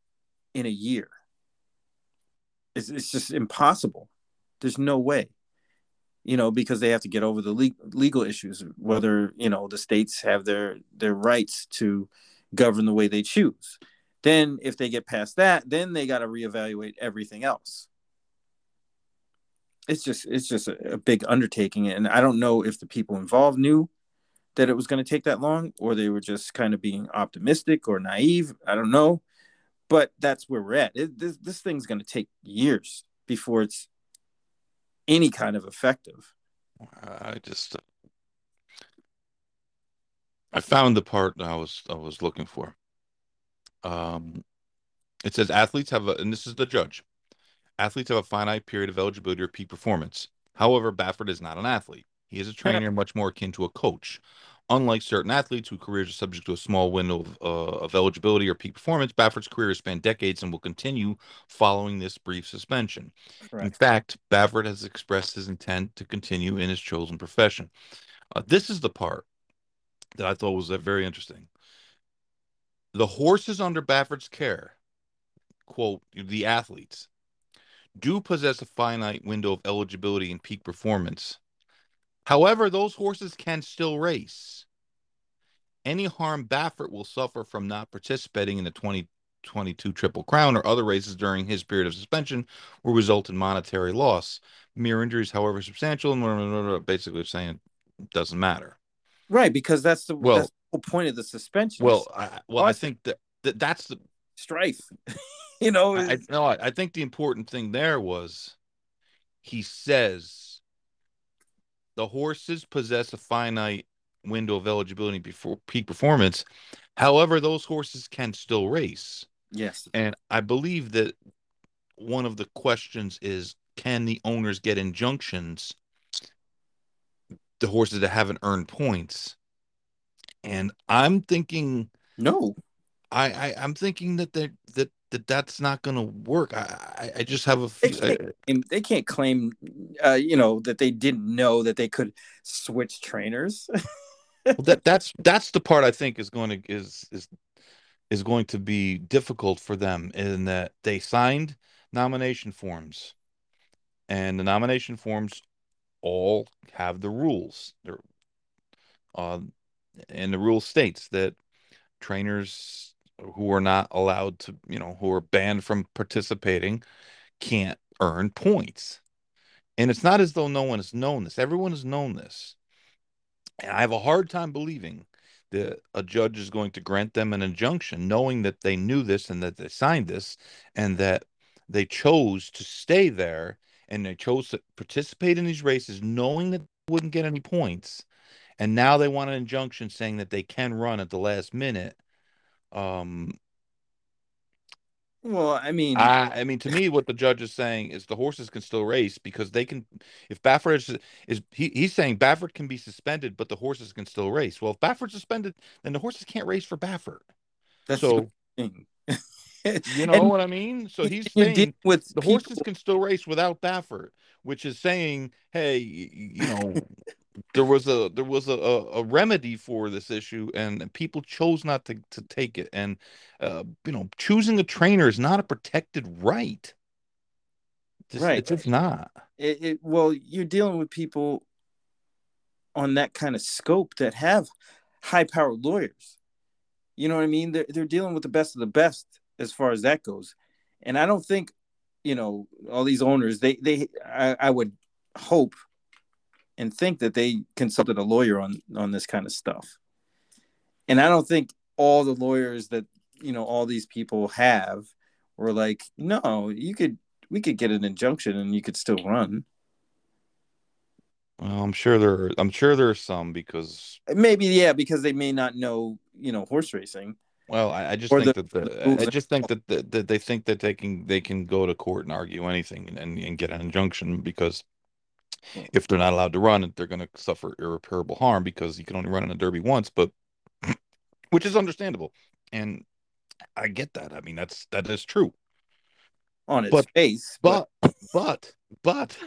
in a year. It's, it's just impossible. There's no way. You know, because they have to get over the le- legal issues, whether you know the states have their their rights to govern the way they choose. Then, if they get past that, then they got to reevaluate everything else. It's just it's just a, a, big undertaking, and I don't know if the people involved knew that it was going to take that long, or they were just kind of being optimistic or naive. I don't know, but that's where we're at. It, this this thing's going to take years before it's any kind of effective.
I just I found the part I was I was looking for. Um, it says athletes have a, and this is the judge. Athletes have a finite period of eligibility or peak performance. However, Baffert is not an athlete. He is a trainer, much more akin to a coach. Unlike certain athletes whose careers are subject to a small window of, uh, of eligibility or peak performance, Baffert's career has spanned decades and will continue following this brief suspension. In fact, Baffert has expressed his intent to continue in his chosen profession. Uh, this is the part that I thought was uh, very interesting. The horses under Baffert's care, quote, the athletes, do possess a finite window of eligibility and peak performance. However, those horses can still race. Any harm Baffert will suffer from not participating in the 2022 Triple Crown or other races during his period of suspension will result in monetary loss. Mere injuries, however substantial, and basically saying it doesn't matter.
Right, because that's the, well, that's the whole point of the suspension.
Well, I, well, I think that, that that's the
strife. you know,
I, no, I, I think the important thing there was he says the horses possess a finite window of eligibility before peak performance. However, those horses can still race.
Yes.
And I believe that one of the questions is can the owners get injunctions the horses that haven't earned points? And I'm thinking
no.
I, I I'm thinking that they that that that's not going to work. I, I just have a.
They can't, they can't claim, uh, you know, that they didn't know that they could switch trainers.
well, that that's that's the part I think is going to is is is going to be difficult for them in that they signed nomination forms, and the nomination forms all have the rules. They're, uh, and the rule states that trainers who are not allowed to, you know, who are banned from participating can't earn points. And it's not as though no one has known this. Everyone has known this. And I have a hard time believing that a judge is going to grant them an injunction, knowing that they knew this and that they signed this and that they chose to stay there and they chose to participate in these races, knowing that they wouldn't get any points. And now they want an injunction saying that they can run at the last minute um,
well, I mean,
I, I mean, to me, what the judge is saying is the horses can still race because they can. If Baffert is, is he, he's saying Baffert can be suspended, but the horses can still race. Well, if Baffert's suspended, then the horses can't race for Baffert. That's so. you know and, what I mean? So he's saying with the people. horses can still race without Baffert, which is saying, hey, you know, there was a there was a, a, remedy for this issue and people chose not to, to take it. And uh, you know choosing a trainer is not a protected right. Just, right. it's just not.
It, it, well you're dealing with people on that kind of scope that have high powered lawyers. You know what i mean? They're, they're dealing with the best of the best as far as that goes. And i don't think you know all these owners they they I, I would hope and think that they consulted a lawyer on on this kind of stuff. And I don't think all the lawyers that you know all these people have were like, no, you could we could get an injunction and you could still run.
Well, I'm sure there. I'm sure there are some because
maybe yeah, because they may not know you know horse racing.
Well, I, I just think the, that the, I just think that, the, that they think that they can they can go to court and argue anything and, and get an injunction because Mm. if they're not allowed to run, they're going to suffer irreparable harm because you can only run in a derby once, but which is understandable. And I get that. I mean, that's that is true
on its but, face.
But but but, but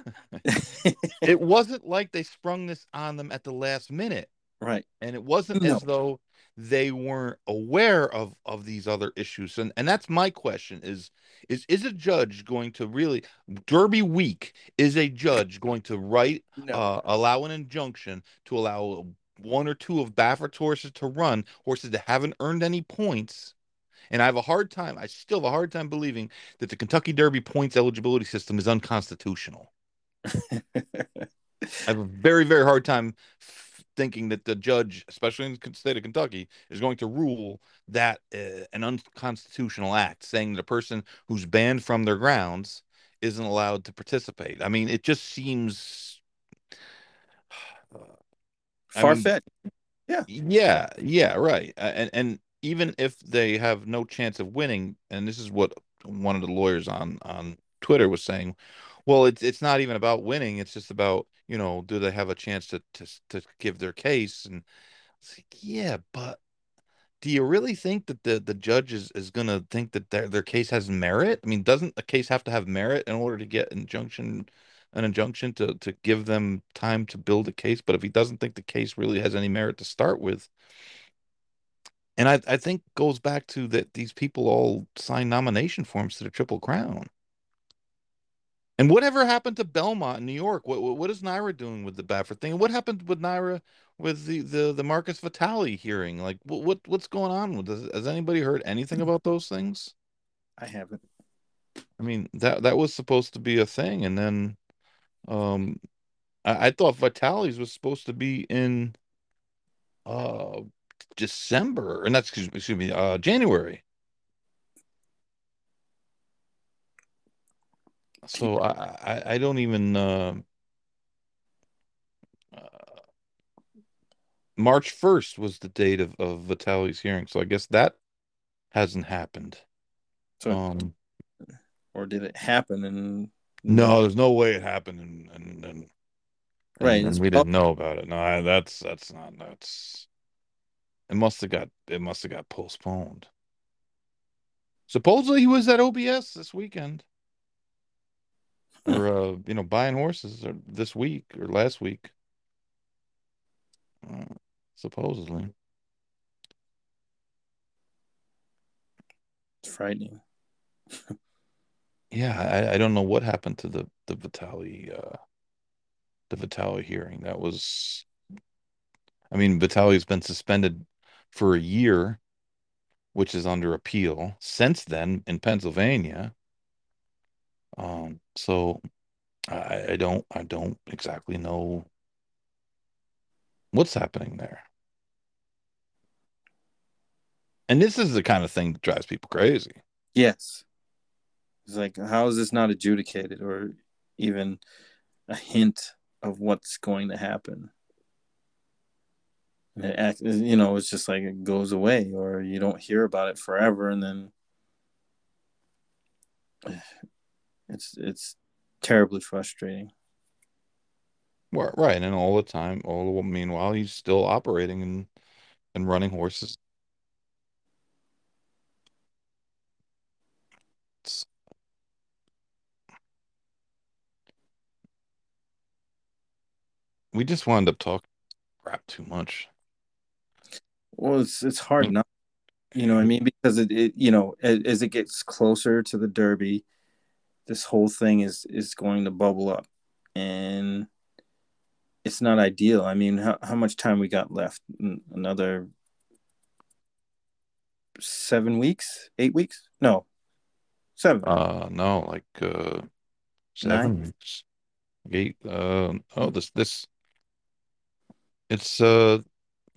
it wasn't like they sprung this on them at the last minute.
Right.
And it wasn't no. as though they weren't aware of of these other issues. And and that's my question is is is a judge going to really Derby week is a judge going to write no. uh, allow an injunction to allow one or two of Baffert's horses to run horses that haven't earned any points and I have a hard time I still have a hard time believing that the Kentucky Derby points eligibility system is unconstitutional I have a very very hard time thinking that the judge, especially in the state of Kentucky, is going to rule that uh, an unconstitutional act, saying that a person who's banned from their grounds isn't allowed to participate. I mean, it just seems
uh, far fetched. Yeah,
yeah, yeah, right. And and even if they have no chance of winning, and this is what one of the lawyers on on Twitter was saying, well, it's it's not even about winning. It's just about you know, do they have a chance to to to give their case? And Yeah, but do you really think that the the judge is, is going to think that their their case has merit? I mean, doesn't a case have to have merit in order to get injunction an injunction to to give them time to build a case? But if he doesn't think the case really has any merit to start with, and I I think goes back to that these people all sign nomination forms to the Triple Crown. And whatever happened to Belmont in New York? What what is NYRA doing with the Baffert thing? And what happened with NYRA with the the the Marcus Vitali hearing? Like what, what what's going on with this? Has anybody heard anything about those things?
I haven't.
I mean that that was supposed to be a thing, and then um I, I thought Vitali's was supposed to be in uh December, and that's excuse, excuse me, uh January. So I, I, I don't even uh, uh, March 1st was the date of, of Vitali's hearing. So I guess that hasn't happened.
So,
Um,
or did it happen? And
no, there's no way it happened and and, and,
Right,
and, we didn't know about it. No, I, that's that's not that's it must have got it must have got postponed. Supposedly he was at OBS this weekend. Or uh, you know, buying horses or this week or last week. Uh, supposedly.
It's frightening.
Yeah, I, I don't know what happened to the the Vitali uh the Vitali hearing. That was I mean, Vitali's been suspended for a year, which is under appeal since then in Pennsylvania. Um, so I, I don't I don't exactly know what's happening there. And this is the kind of thing that drives people crazy.
Yes. It's like, how is this not adjudicated or even a hint of what's going to happen? And it act, you know, it's just like it goes away or you don't hear about it forever and then it's it's terribly frustrating.
Well, right, and all the time, all the meanwhile, he's still operating and and running horses. It's, we just wound up talking crap too much.
Well, it's it's hard mm. not, you know what I mean, because it, it you know as, as it gets closer to the Derby, this whole thing is is going to bubble up, and it's not ideal. I mean, how how much time we got left? Another seven weeks, eight weeks? No, seven.
Uh, no, like uh, seven weeks, eight. Uh, oh, this this it's uh,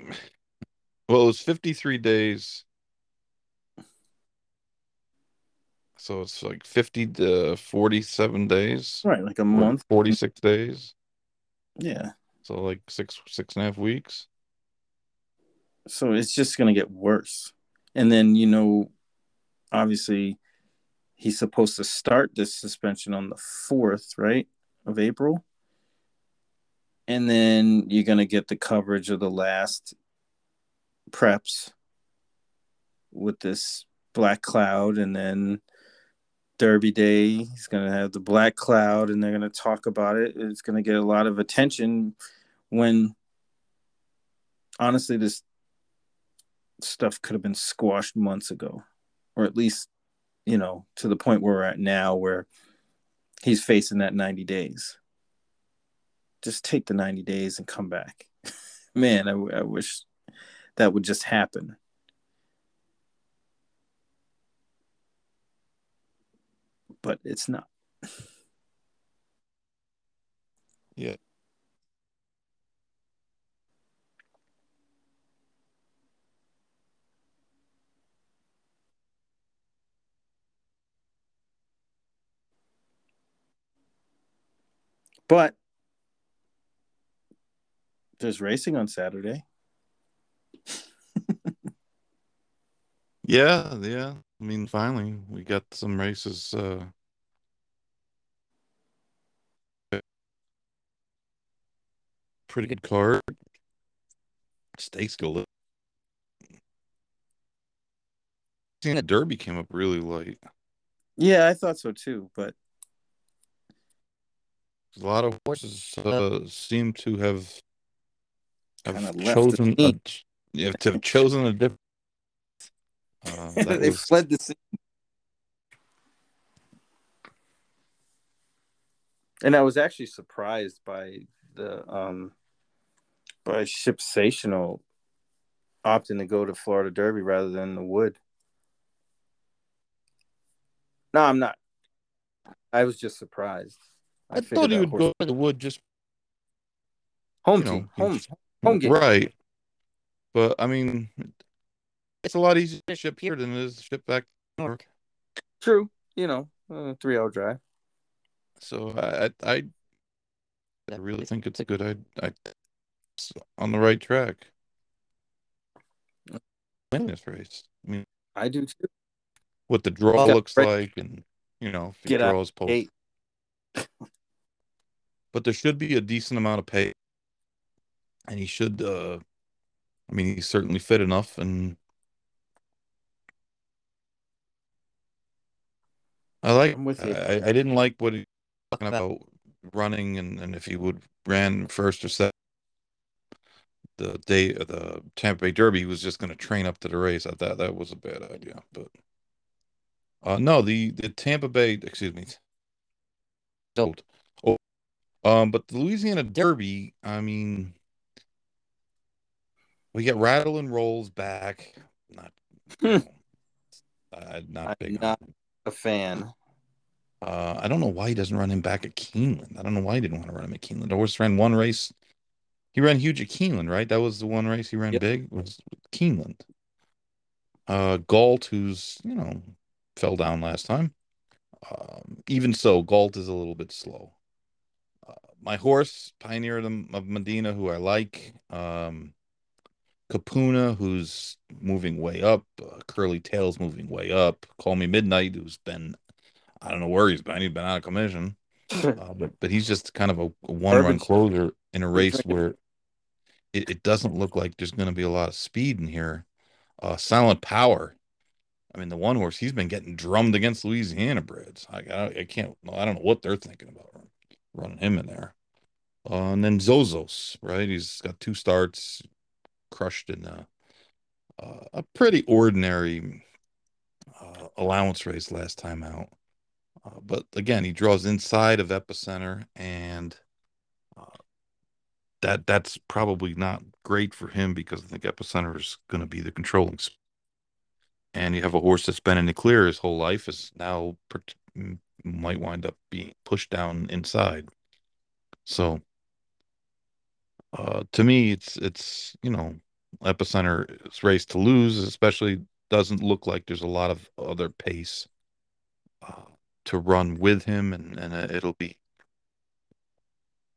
well, it was 53 days. So it's like 50 to 47 days,
right, like a month.
46 days.
Yeah.
So like six six and a half weeks.
So it's just going to get worse. And then, you know, obviously he's supposed to start this suspension on the 4th, right, of April. And then you're going to get the coverage of the last preps with this black cloud and then Derby Day. He's going to have the black cloud and they're going to talk about it. It's going to get a lot of attention when honestly this stuff could have been squashed months ago or at least you know to the point where we're at now where he's facing that 90 days just take the 90 days and come back man I, I wish that would just happen but it's not
Yeah.
but there's racing on saturday
Yeah, yeah. I mean, finally, we got some races. Uh, pretty good card. stakes go. Seeing the Derby came up really late.
Yeah, I thought so too, but
a lot of horses uh, seem to have have
Kinda left the
chosen a, have to have chosen a different. Uh,
they
was-
fled the scene. And I was actually surprised by the um by Shipsational opting to go to Florida Derby rather than the Wood. No, I'm not. I was just surprised.
I
figured
thought he would
horse-
go to the wood just
home
you know,
team, home home game.
right. But I mean, it's a lot easier to ship here than it is to ship back to New York.
True, you know, uh, three hour drive.
So I, I, I, I really think it's a good. I, I, it's on the right track. Win this race. I mean,
I do too.
what the draw
Yeah,
looks
right.
like, and you know, if
Get out
draws post.
Eight.
But there should be a decent amount of pay, and he should. uh I mean, he's certainly fit enough, and I like.
I'm with you.
I, I didn't like what he was talking about running, and and if he would ran first or second. The day of the Tampa Bay Derby, he was just going to train up to the race. I thought that was a bad idea, but uh, no, the the Tampa Bay, excuse me, old. Oh, um, but the Louisiana Derby, I mean, we get Rattle N Rolls back. Not, you know, uh, not big.
not-. A fan.
Uh, I don't know why he doesn't run him back at Keeneland. I don't know why he didn't want to run him at Keeneland. The horse ran one race. He ran huge at Keeneland, right? That was the one race he ran
Yep.
big. Was Keeneland. Uh, Galt, who's you know fell down last time. Um, even so, Galt is a little bit slow. Uh, my horse, Pioneer of, of Medina, who I like. Um, Kupuna, who's moving way up. Uh, Curly Tail's moving way up. Call Me Midnight, who's been, I don't know where he's been. He's been out of commission. Uh, but but he's just kind of a, a one run
Urban-
closer in a race where it, it doesn't look like there's going to be a lot of speed in here. Uh, Silent Power. I mean, the one horse he's been getting drummed against Louisiana breds. I I, I can't. I don't know what they're thinking about running him in there. Uh, and then Zozos, right? He's got two starts, crushed in a a pretty ordinary uh, allowance race last time out. Uh, but again, he draws inside of epicenter, and uh, that that's probably not great for him because I think epicenter is going to be the controlling. sp- And you have a horse that's been in the clear his whole life is now per- might wind up being pushed down inside. So, uh, to me, it's it's you know epicenter is race to lose, especially doesn't look like there's a lot of other pace uh, to run with him, and and uh, it'll be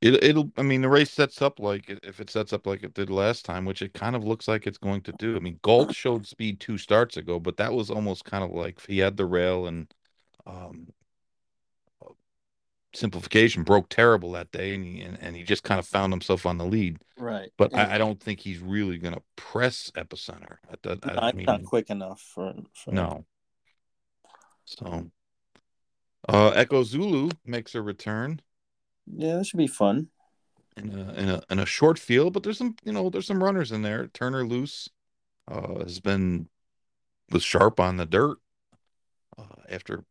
it it'll. I mean, the race sets up like if it sets up like it did last time, which it kind of looks like it's going to do. I mean, Galt showed speed two starts ago, but that was almost kind of like he had the rail and um simplification broke terrible that day, and he and, and he just kind of found himself on the lead.
Right.
But I, I don't think he's really going to press epicenter. At that, I, I
I'm
mean,
not quick enough for, for
no. So, uh, Echo Zulu makes a return
Yeah, that should be fun.
in a in a in a short field, but there's some you know there's some runners in there. Turner Loose uh, has been was sharp on the dirt uh, after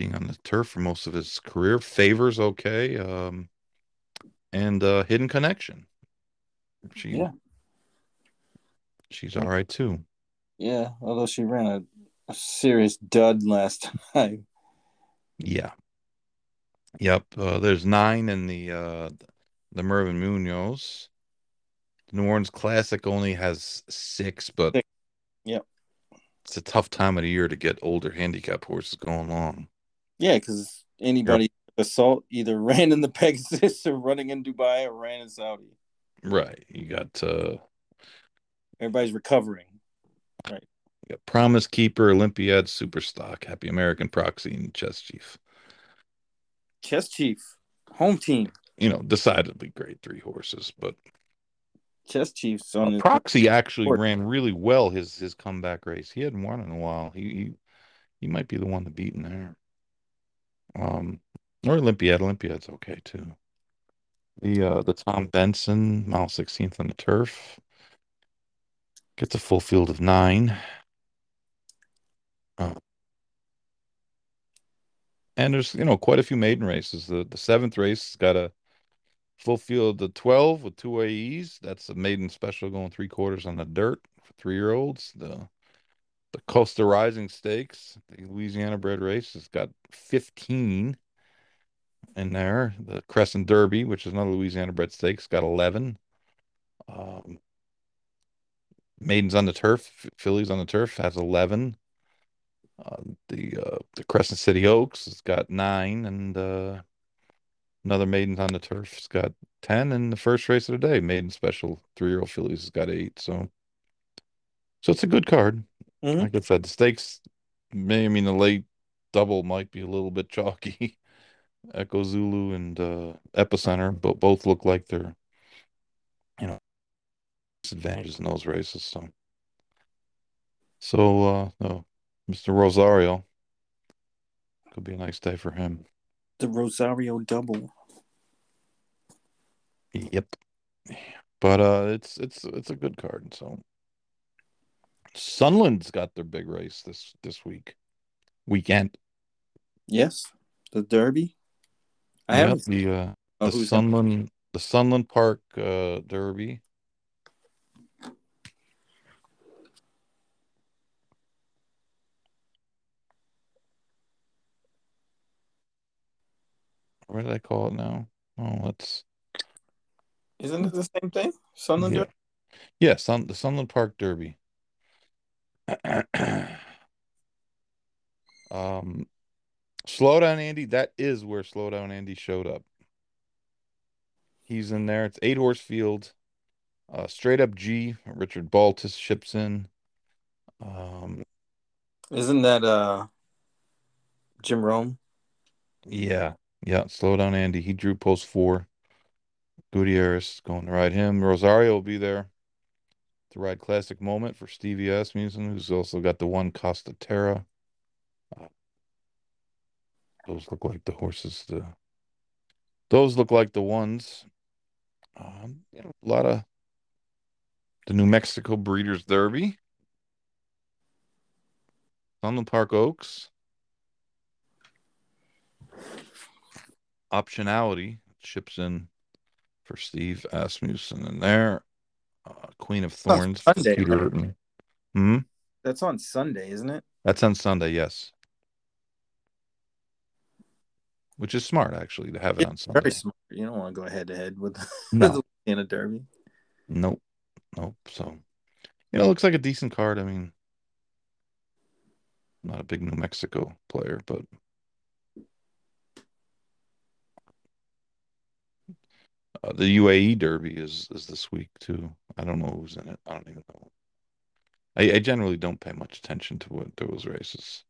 being on the turf for most of his career. Favors okay, um, and uh, Hidden Connection. She
Yeah.
she's all right too.
Yeah, although she ran a, a serious dud last time.
Yeah. Yep. Uh, there's nine in the uh, the Mervin Muniz. The New Orleans Classic only has six, but
Six. Yep.
it's a tough time of the year to get older handicap horses going long.
Yeah, because anybody assault either ran in the Pegasus or running in Dubai or ran in Saudi.
Right. You got uh
Everybody's recovering. Right.
You got Promise Keeper, Olympiad, Superstock, Happy American Proxy, and Chess Chief.
Chess Chief, home team.
You know, decidedly great three horses, but
Chess chiefs on the
Proxy actually
Ford.
ran really well his his comeback race. He hadn't won in a while. He he, he might be the one to beat in there. Um, or Olympiad. Olympiad's okay too. The uh the Tom Benson mile sixteenth on the turf gets a full field of nine. Uh, and there's you know quite a few maiden races. The the seventh race has got a full field of twelve with two AEs. That's a maiden special going three quarters on the dirt for three year olds. The the Costa Rising Stakes, the Louisiana bred race, has got fifteen in there. The Crescent Derby, which is another Louisiana bred stakes, got eleven. Um, maidens on the turf, fillies on the turf has eleven. Uh, the uh, the Crescent City Oaks has got nine, and uh, another maidens on the turf has got ten. And the first race of the day, maiden special three year old fillies has got eight. So, so it's a good card.
Mhm.
Like I said, the stakes may I mean the late double might be a little bit chalky. Echo Zulu and uh, Epicenter, but both look like they're you know disadvantages in those races. So, so uh, no, Mr. Rosario could be a nice day for him.
the Rosario double.
Yep. But uh it's it's it's a good card. So Sunland's got their big race this this week. Weekend.
Yes, the Derby. I
Yep,
haven't.
the uh
Oh,
the Sunland the Sunland Park uh Derby. What did I call it now? Oh, let's
Isn't it the same thing? Sunland
yeah.
Derby?
Yeah, Sun the Sunland Park Derby. um Slowdown Andy, that is where Slowdown Andy showed up. He's in there. It's eight horse field. Uh straight up G, Richard Baltas ships in. Um
Isn't that uh Jim Rome?
yeah, yeah, Slowdown Andy. He drew post four. Gutierrez going to ride him. Rosario will be there to ride Classic Moment for Stevie Asmussen, who's also got the one Costa Terra. Uh, those look like the horses. The those look like the ones. Um, you know, a lot of the New Mexico Breeders Derby. Sunland Park Oaks. Optionality ships in for Steve Asmussen in there. Uh, Queen of Thorns for
Sunday,
Peter
right?
Hmm.
That's on Sunday, isn't it?
That's on Sunday, yes. Which is smart, actually, to have it
Yeah,
on Sunday.
Very smart. You don't want to go head to head with
No.
the Louisiana Derby.
Nope. Nope. So, you know, it looks like a decent card. I mean, I'm not a big New Mexico player, but uh, the UAE Derby is is this week too. I don't know who's in it. I don't even know. I, I generally don't pay much attention to what those races.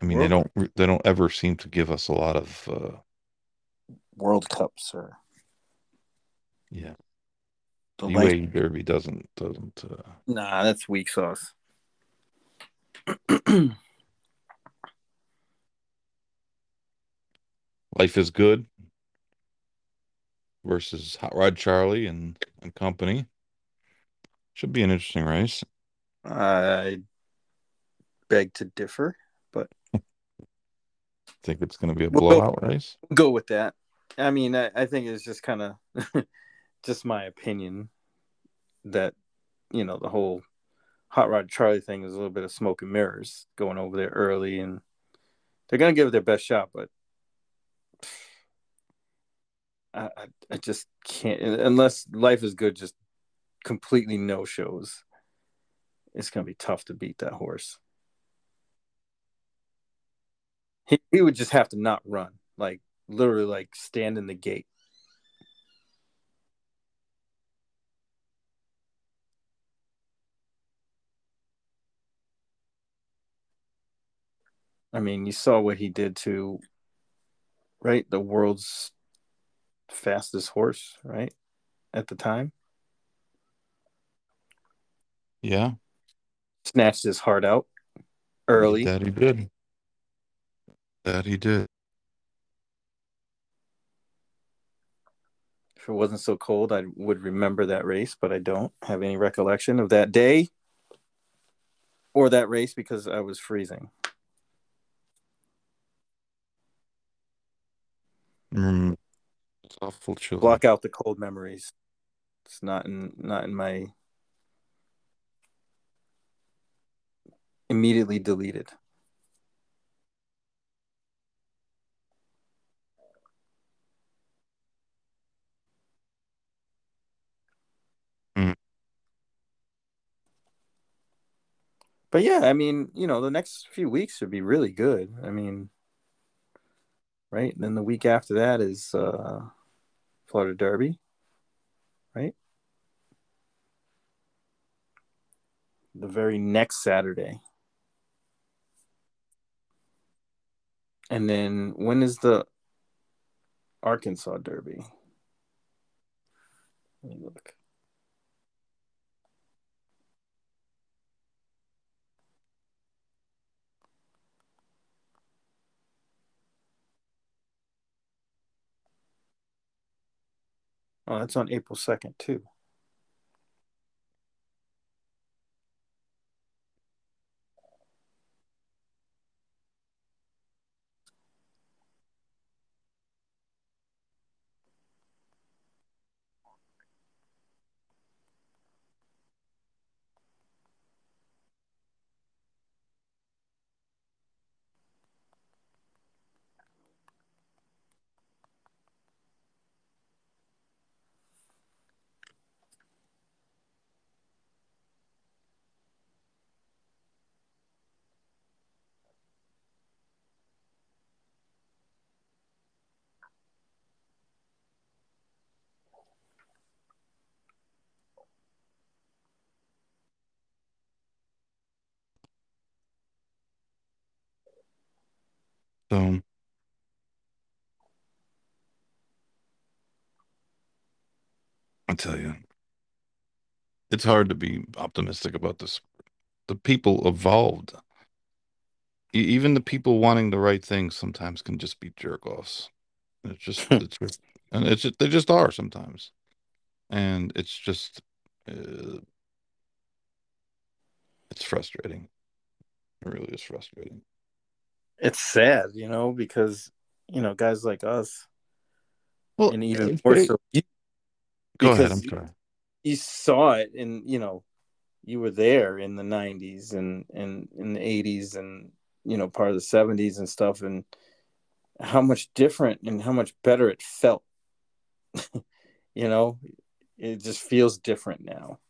I mean, they don't they don't ever seem to give us a lot of uh,
World Cups or
yeah.
The
The
life-
UAE Derby doesn't doesn't uh,
Nah, that's weak sauce.
Life is Good versus Hot Rod Charlie and, and company. Should be an interesting race.
I beg to differ.
But I think it's going to be a
Well,
blowout race.
Go with that. I mean, I, I think it's just kind of just my opinion that you know the whole hot rod Charlie thing is a little bit of smoke and mirrors going over there early, and they're gonna give it their best shot, but I, I, just can't unless life is good. Just completely no shows. It's gonna be tough to beat that horse. He, he would just have to not run, like literally, like stand in the gate. I mean, you saw what he did to, right, the world's fastest horse, right, at the time.
Yeah,
snatched his heart out early.
that he did. That he did.
If it wasn't so cold, I would remember that race, but I don't have any recollection of that day or that race because I was freezing.
Mm, awful chilly.
Block out the cold memories. It's not in not in my immediately deleted.
Mm.
But yeah, I mean, you know, the next few weeks should be really good. I mean, right? And then the week after that is uh Florida Derby, right? The very next Saturday. And then when is the Arkansas Derby? Let me look. Oh, that's on April 2nd, too.
So I tell you, it's hard to be optimistic about this. The people evolved. E- Even the people wanting the right things sometimes can just be jerk offs. It's just, it's just, and it's just, they just are sometimes. And it's just, uh, it's frustrating. It really is frustrating.
It's sad, you know, because, you know, guys like us,
Well,
and even
it-
more so, you,
go ahead. I'm
because
sorry.
you saw it and, you know, you were there in the 90s and, and in the 80s and, you know, part of the 70s and stuff, and how much different and how much better it felt. you know, it just feels different now.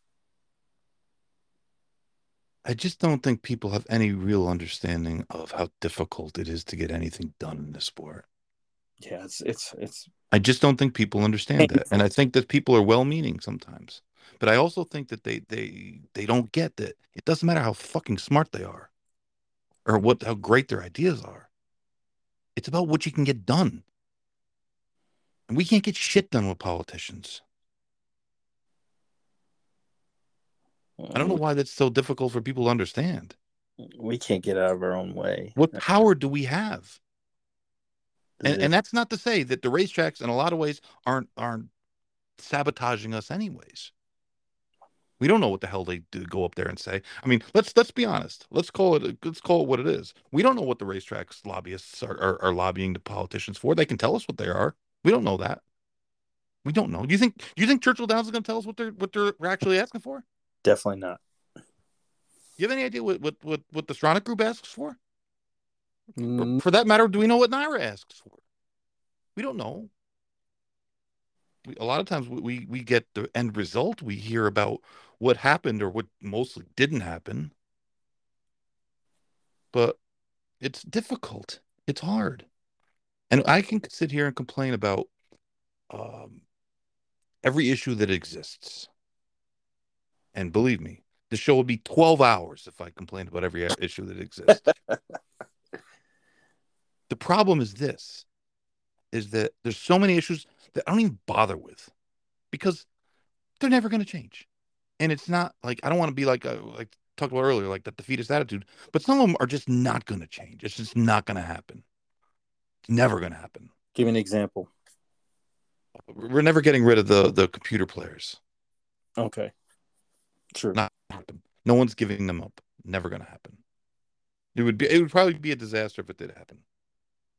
I just don't think people have any real understanding of how difficult it is to get anything done in this sport.
Yeah, it's, it's, it's,
I just don't think people understand that. And I think that people are well-meaning sometimes. But I also think that they they they don't get that it doesn't matter how fucking smart they are or what how great their ideas are. It's about what you can get done. And we can't get shit done with politicians. I don't know mm-hmm. why that's so difficult for people to understand.
we can't get out of our own way.
What power do we have? And, and that's not to say that the racetracks in a lot of ways aren't aren't sabotaging us anyways. We don't know what the hell they do go up there and say. I mean, let's let's be honest. Let's call it let's call it what it is. We don't know what the racetracks lobbyists are, are, are lobbying the politicians for. They can tell us what they are. We don't know that. We don't know. Do you think do you think Churchill Downs is going to tell us what they're what they're actually asking for?
Definitely not.
You have any idea what what what, what the Stronach Group asks for? For,
Mm,
for that matter, do we know what NYRA asks for? We don't know. We, a lot of times we, we we get the end result. We hear about what happened or what mostly didn't happen. But it's difficult. It's hard. And I can sit here and complain about um, every issue that exists. And believe me, the show would be 12 hours if I complained about every issue that exists. the problem is this is that there's so many issues that I don't even bother with because they're never going to change. And it's not like I don't want to be like uh, like talked about earlier, like that defeatist attitude, but some of them are just not going to change. It's just not going to happen. It's never going to happen.
Give me an example.
We're never getting rid of the the computer players.
Okay. True.
Not happen. No one's giving them up. Never going to happen. It would be. It would probably be a disaster if it did happen.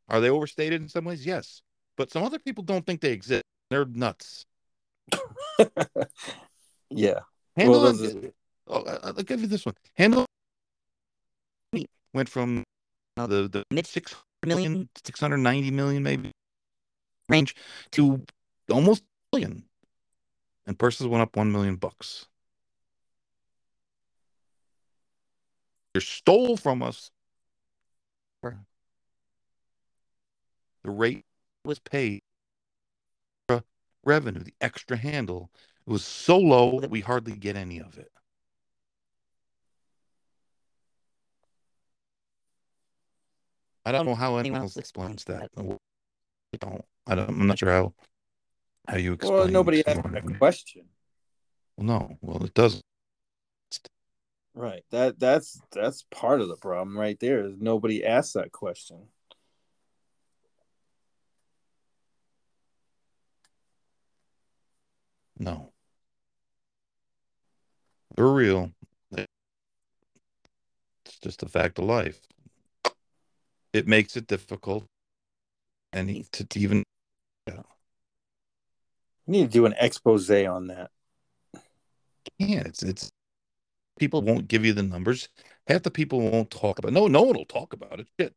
Are they overstated in some ways? Yes, but some other people don't think they exist. They're nuts.
yeah.
Handle. Well, it, oh, I'll give you this one. Handle went from uh, the the mid six million, six hundred ninety million maybe range to almost a billion, and purses went up one million bucks. Stole from us. The rate was paid revenue, the extra handle, it was so low that we hardly get any of it. I don't know how anyone else explains that. I don't. I don't. I'm not sure how how you explain.
Well, nobody asked that question.
Well, no. Well, it does.
Right. That that's that's part of the problem right there. Is nobody asked that question.
No. They're real. It's just a fact of life. It makes it difficult and to even
yeah. We need to do an expose on that.
Yeah, it's it's people won't give you the numbers. Half the people won't talk about. It. No, no one will talk about it. Shit.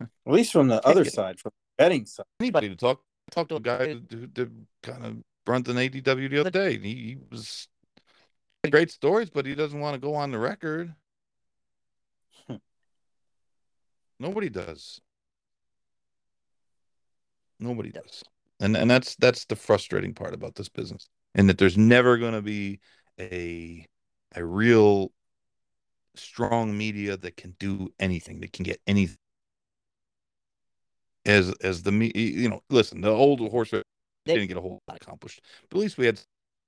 At least from the other side, from the betting side.
Anybody to talk talk to a guy who, who kind of Brunton ADW the other day. He, he was great stories, but he doesn't want to go on the record. Hmm. Nobody does. Nobody does. And and that's that's the frustrating part about this business. And that there's never going to be a a real strong media that can do anything, that can get anything. As as the you know, listen, the old horse they didn't get a whole lot accomplished. But at least we had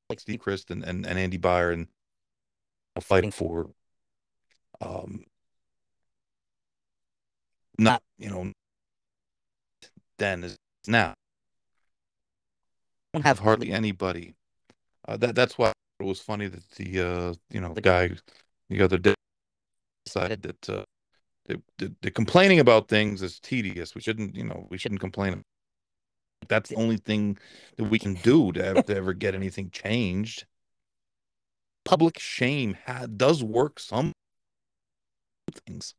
like Steve Crist and, and, and Andy Beyer fighting for um not you know then is now don't have hardly anybody uh, that that's why it was funny that the uh you know the guy the other day decided that uh the, the, the complaining about things is tedious we shouldn't you know we shouldn't complain that's the only thing that we can do to, have, to ever get anything changed. Public shame ha- does work some things.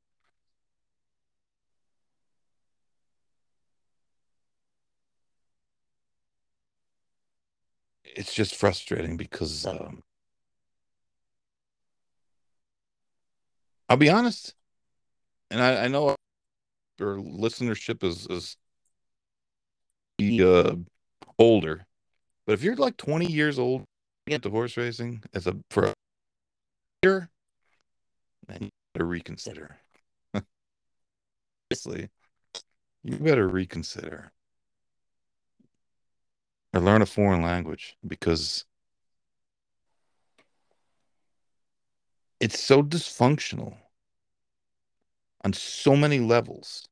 It's just frustrating because um, I'll be honest, and I, I know our listenership is is uh, older, but if you're like 20 years old, get to horse racing as a for a year, man, you better reconsider. Honestly, you better reconsider or learn a foreign language because it's so dysfunctional on so many levels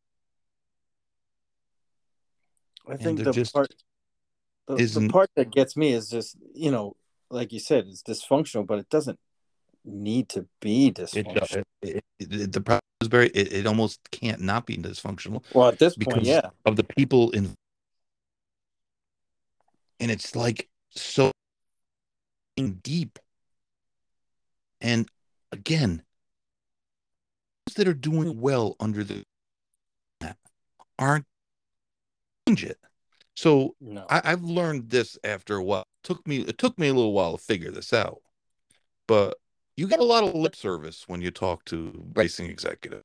I think the just part the, the, part that gets me is just you know, like you said, it's dysfunctional, but it doesn't need to be dysfunctional.
It, it, it, the problem is very it, it almost can't not be dysfunctional.
Well, at this point, yeah,
of the people in, and it's like so deep. And again, those that are doing well under the aren't change it. So no. I, have learned this after a while. It took me it took me a little while to figure this out. But you get a lot of lip service when you talk to racing executive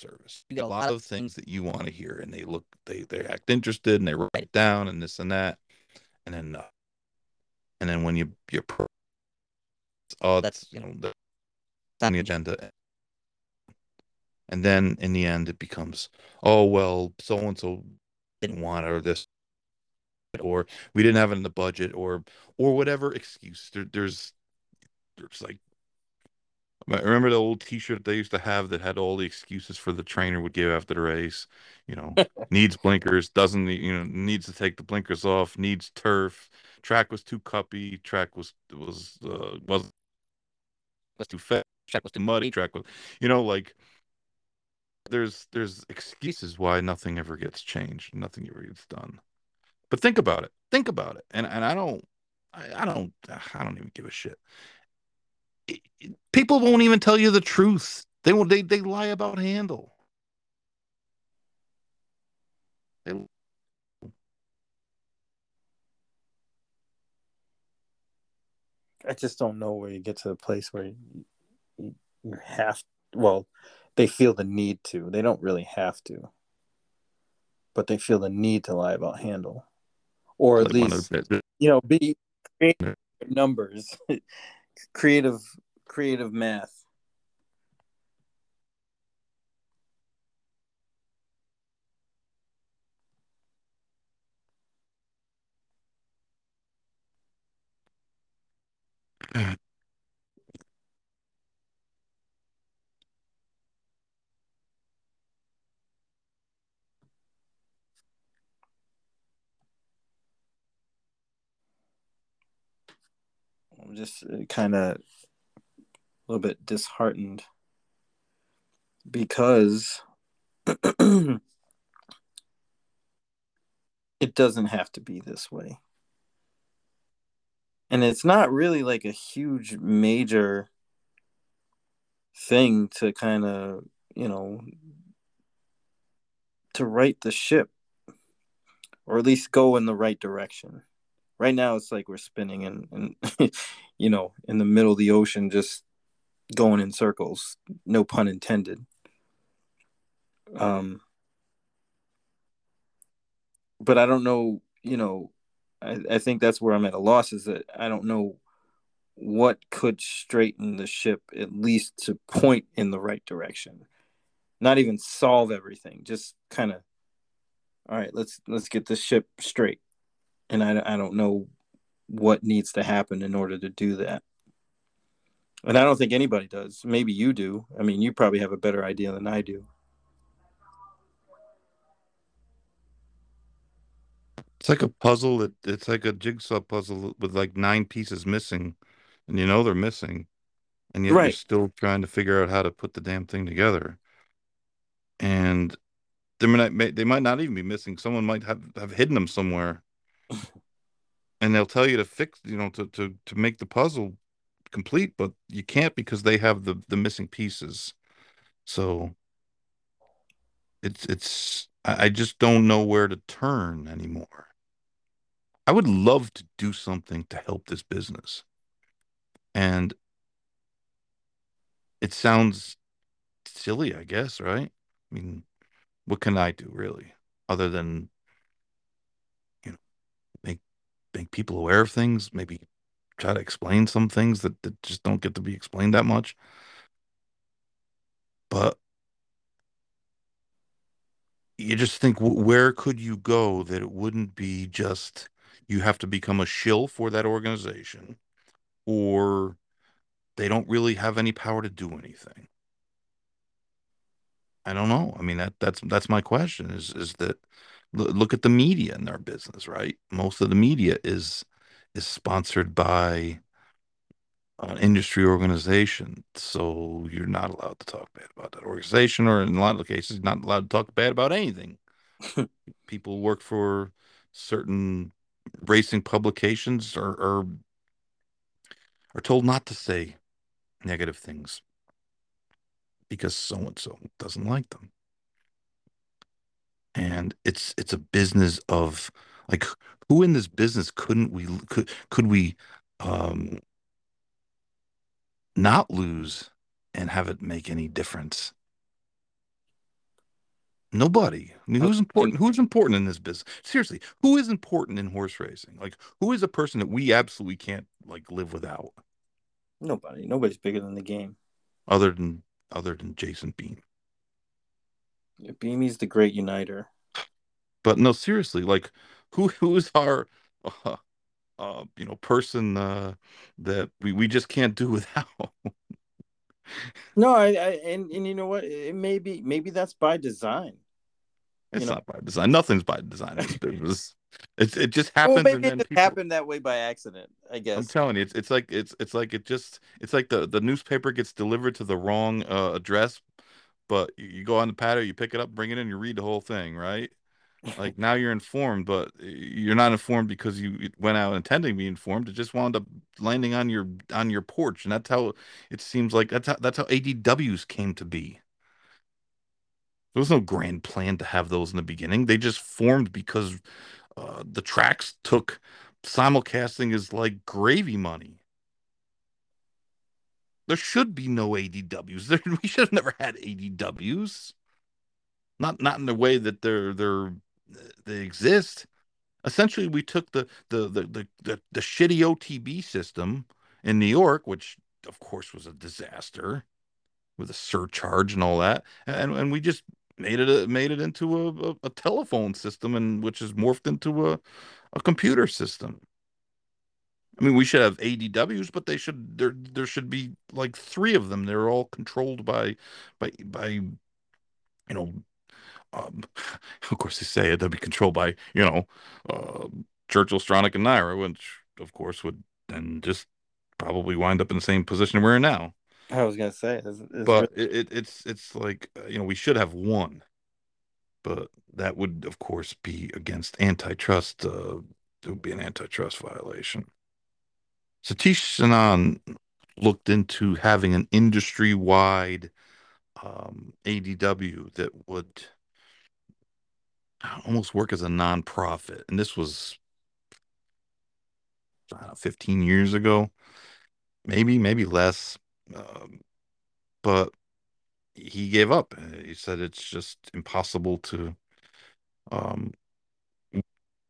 service. You get a lot of things that you want to hear, and they look they they act interested and they write down and this and that, and then uh, and then when you you're oh that's you know the on the agenda and then in the end, it becomes, oh, well, so and so didn't want or this. or we didn't have it in the budget or or whatever excuse there, there's there's like remember the old t-shirt they used to have that had all the excuses for the trainer would give after the race you know needs blinkers doesn't need you know needs to take the blinkers off needs turf track was too cuppy track was was uh was was too fat track was too muddy track was you know like there's there's excuses why nothing ever gets changed nothing ever gets done but think about it. Think about it. And and I don't I, I don't I don't even give a shit. It, it, people won't even tell you the truth. They won't they they lie about handle. They
I just don't know where you get to the place where you, you, you have well, they feel the need to. They don't really have to. But they feel the need to lie about handle or at least you know be numbers creative creative math uh, Just uh, kind of a little bit disheartened because it doesn't have to be this way. And it's not really like a huge major thing to kind of, you know, to right the ship or at least go in the right direction right now it's like we're spinning and and you know in the middle of the ocean just going in circles no pun intended. Um but i don't know you know I, I think that's where i'm at a loss is that i don't know what could straighten the ship at least to point in the right direction. Not even solve everything just kind of all right let's let's get the ship straight and I, I don't know what needs to happen in order to do that. And I don't think anybody does. Maybe you do. I mean, you probably have a better idea than I do.
It's like a puzzle. It, it's like a jigsaw puzzle with like nine pieces missing, and you know they're missing, and yet right. you're still trying to figure out how to put the damn thing together. And they might they might not even be missing. Someone might have have hidden them somewhere and they'll tell you to fix you know to to to make the puzzle complete but you can't because they have the the missing pieces. So it's it's i just don't know where to turn anymore. I would love to do something to help this business. And it sounds silly i guess right? I mean what can i do really other than make people aware of things, maybe try to explain some things that, that just don't get to be explained that much. But you just think, where could you go that it wouldn't be just you have to become a shill for that organization or they don't really have any power to do anything? I don't know. I mean that that's that's my question is is that look at the media in our business, right? Most of the media is is sponsored by an industry organization, so you're not allowed to talk bad about that organization, or in a lot of cases, not allowed to talk bad about anything. People work for certain racing publications are, are are told not to say negative things because so and so doesn't like them and it's it's a business of like who in this business couldn't we could could we um not lose and have it make any difference? Nobody. I mean, who's important who's important in this business seriously who is important in horse racing? Like who is a person that we absolutely can't like live without?
Nobody. Nobody's bigger than the game.
Other than other than jason
yeah, Beamy's the great uniter.
But no, seriously, like who who is our uh, uh you know person uh that we we just can't do without?
No, I, I and and you know what? It may be maybe that's by design.
It's
You know?
not by design. Nothing's by design. this business. It's it just
Well,
happens,
maybe it
people.
happened that way by accident. I guess.
I'm telling you, it's it's like it's it's like it just it's like the the newspaper gets delivered to the wrong uh, address, but you, go on the patio, you pick it up, bring it in, you read the whole thing, right? Like now you're informed, but you're not informed because you went out intending to be informed. It just wound up landing on your on your porch, and that's how it seems like that's how that's how ADWs came to be. There was no grand plan to have those in the beginning. They just formed because uh, the tracks took simulcasting is like gravy money. There should be no ADWs. There, we should have never had ADWs. Not not in the way that they're they're they exist. Essentially, we took the the the the the, the shitty OTB system in New York, which of course was a disaster with a surcharge and all that, and and we just made it a, made it into a, a, a telephone system, and which is morphed into a a computer system. I mean, we should have ADWs, but they should there there should be like three of them. They're all controlled by by by you know um, of course they say it they'll be controlled by you know uh, Churchill, Stronach, and NYRA, which of course would then just probably wind up in the same position we're in now.
I was gonna say it's, it's really,
But it, it it's it's like uh, you know we should have one, but that would of course be against antitrust. Uh, it would be an antitrust violation. Satish Sanan looked into having an industry-wide um, ADW that would almost work as a nonprofit. And this was know, 15 years ago, maybe, maybe less. Um, but he gave up. He said it's just impossible to um,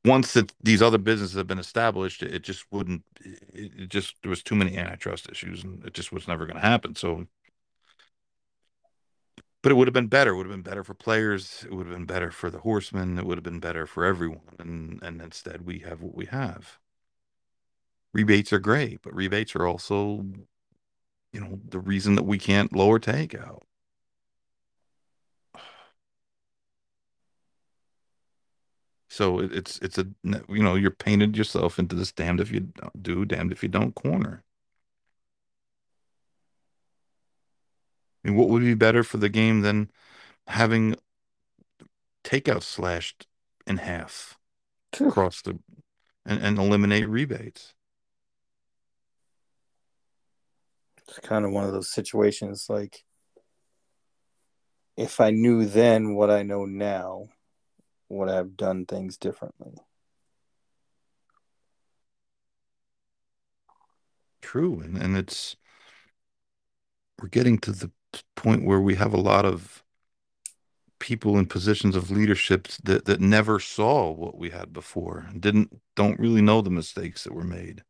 once that these other businesses have been established, it just wouldn't. It, just there was too many antitrust issues, and it just was never going to happen. So, but it would have been better. It would have been better for players. It would have been better for the horsemen. It would have been better for everyone. And and instead, we have what we have. Rebates are great, but rebates are also, you know, the reason that we can't lower takeout. So it, it's it's a you know you're painted yourself into this damned if you don't do, damned if you don't corner. I mean, what would be better for the game than having takeout slashed in half across the and, and eliminate rebates?
it's kind of one of those situations. Like if I knew then what I know now, would I have done things differently?
True, and and it's we're getting to the point where we have a lot of people in positions of leadership that that never saw what we had before and didn't don't really know the mistakes that were made.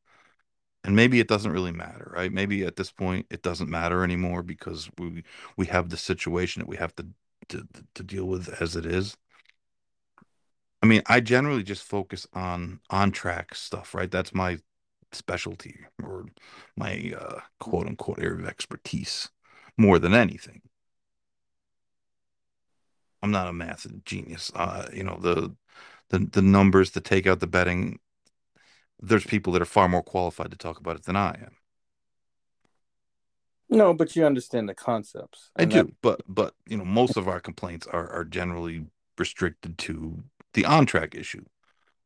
And maybe it doesn't really matter, right? Maybe at this point it doesn't matter anymore because we we have the situation that we have to to to deal with as it is. I mean, I generally just focus on on track stuff, right? That's my specialty or my uh, quote unquote area of expertise more than anything. I'm not a math genius. Uh, you know, the the the numbers to take out the betting, there's people that are far more qualified to talk about it than I am.
No, but you understand the concepts.
I
and that-
do, but but you know, most of our complaints are are generally restricted to the on-track issue,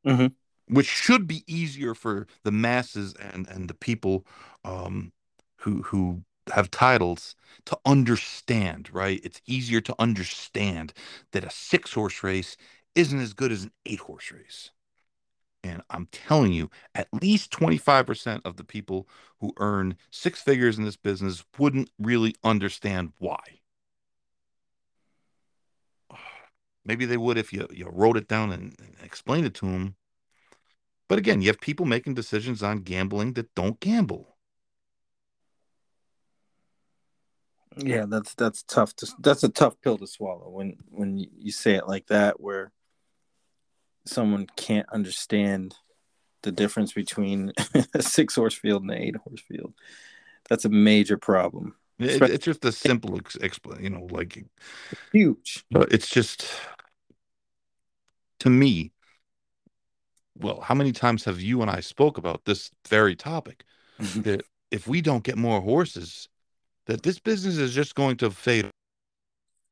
Mhm.
which should be easier for the masses and and the people um, who who have titles to understand. Right? It's easier to understand that a six-horse race isn't as good as an eight-horse race. And I'm telling you, at least 25% of the people who earn six figures in this business wouldn't really understand why. Maybe they would if you, you wrote it down and, and explained it to them. But again, you have people making decisions on gambling that don't gamble.
yeah, that's that's tough to that's a tough pill to swallow when when you say it like that where someone can't understand the difference between a six horse field and an eight horse field. That's a major problem.
It, it's just a simple explain, you know, like
huge.
But it's just to me. Well, how many times have you and I spoke about this very topic? Mm-hmm. that if we don't get more horses, that this business is just going to fade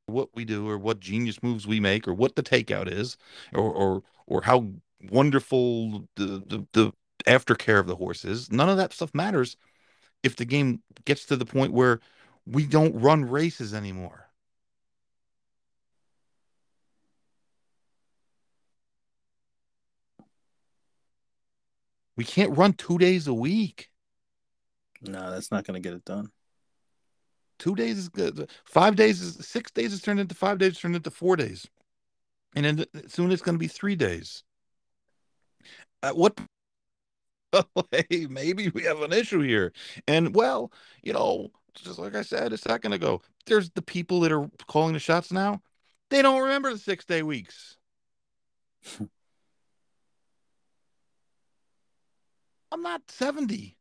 what we do or what genius moves we make or what the takeout is or or or how wonderful the the, the aftercare of the horse is none of that stuff matters if the game gets to the point where we don't run races anymore we can't run two days a week
no that's not going to get it done
Two days is good. Five days is six days is turned into five days, turned into four days, and then soon it's going to be three days. At what? Hey, maybe we have an issue here. And well, you know, just like I said a second ago, there's the people that are calling the shots now. They don't remember the six day weeks. I'm not 70.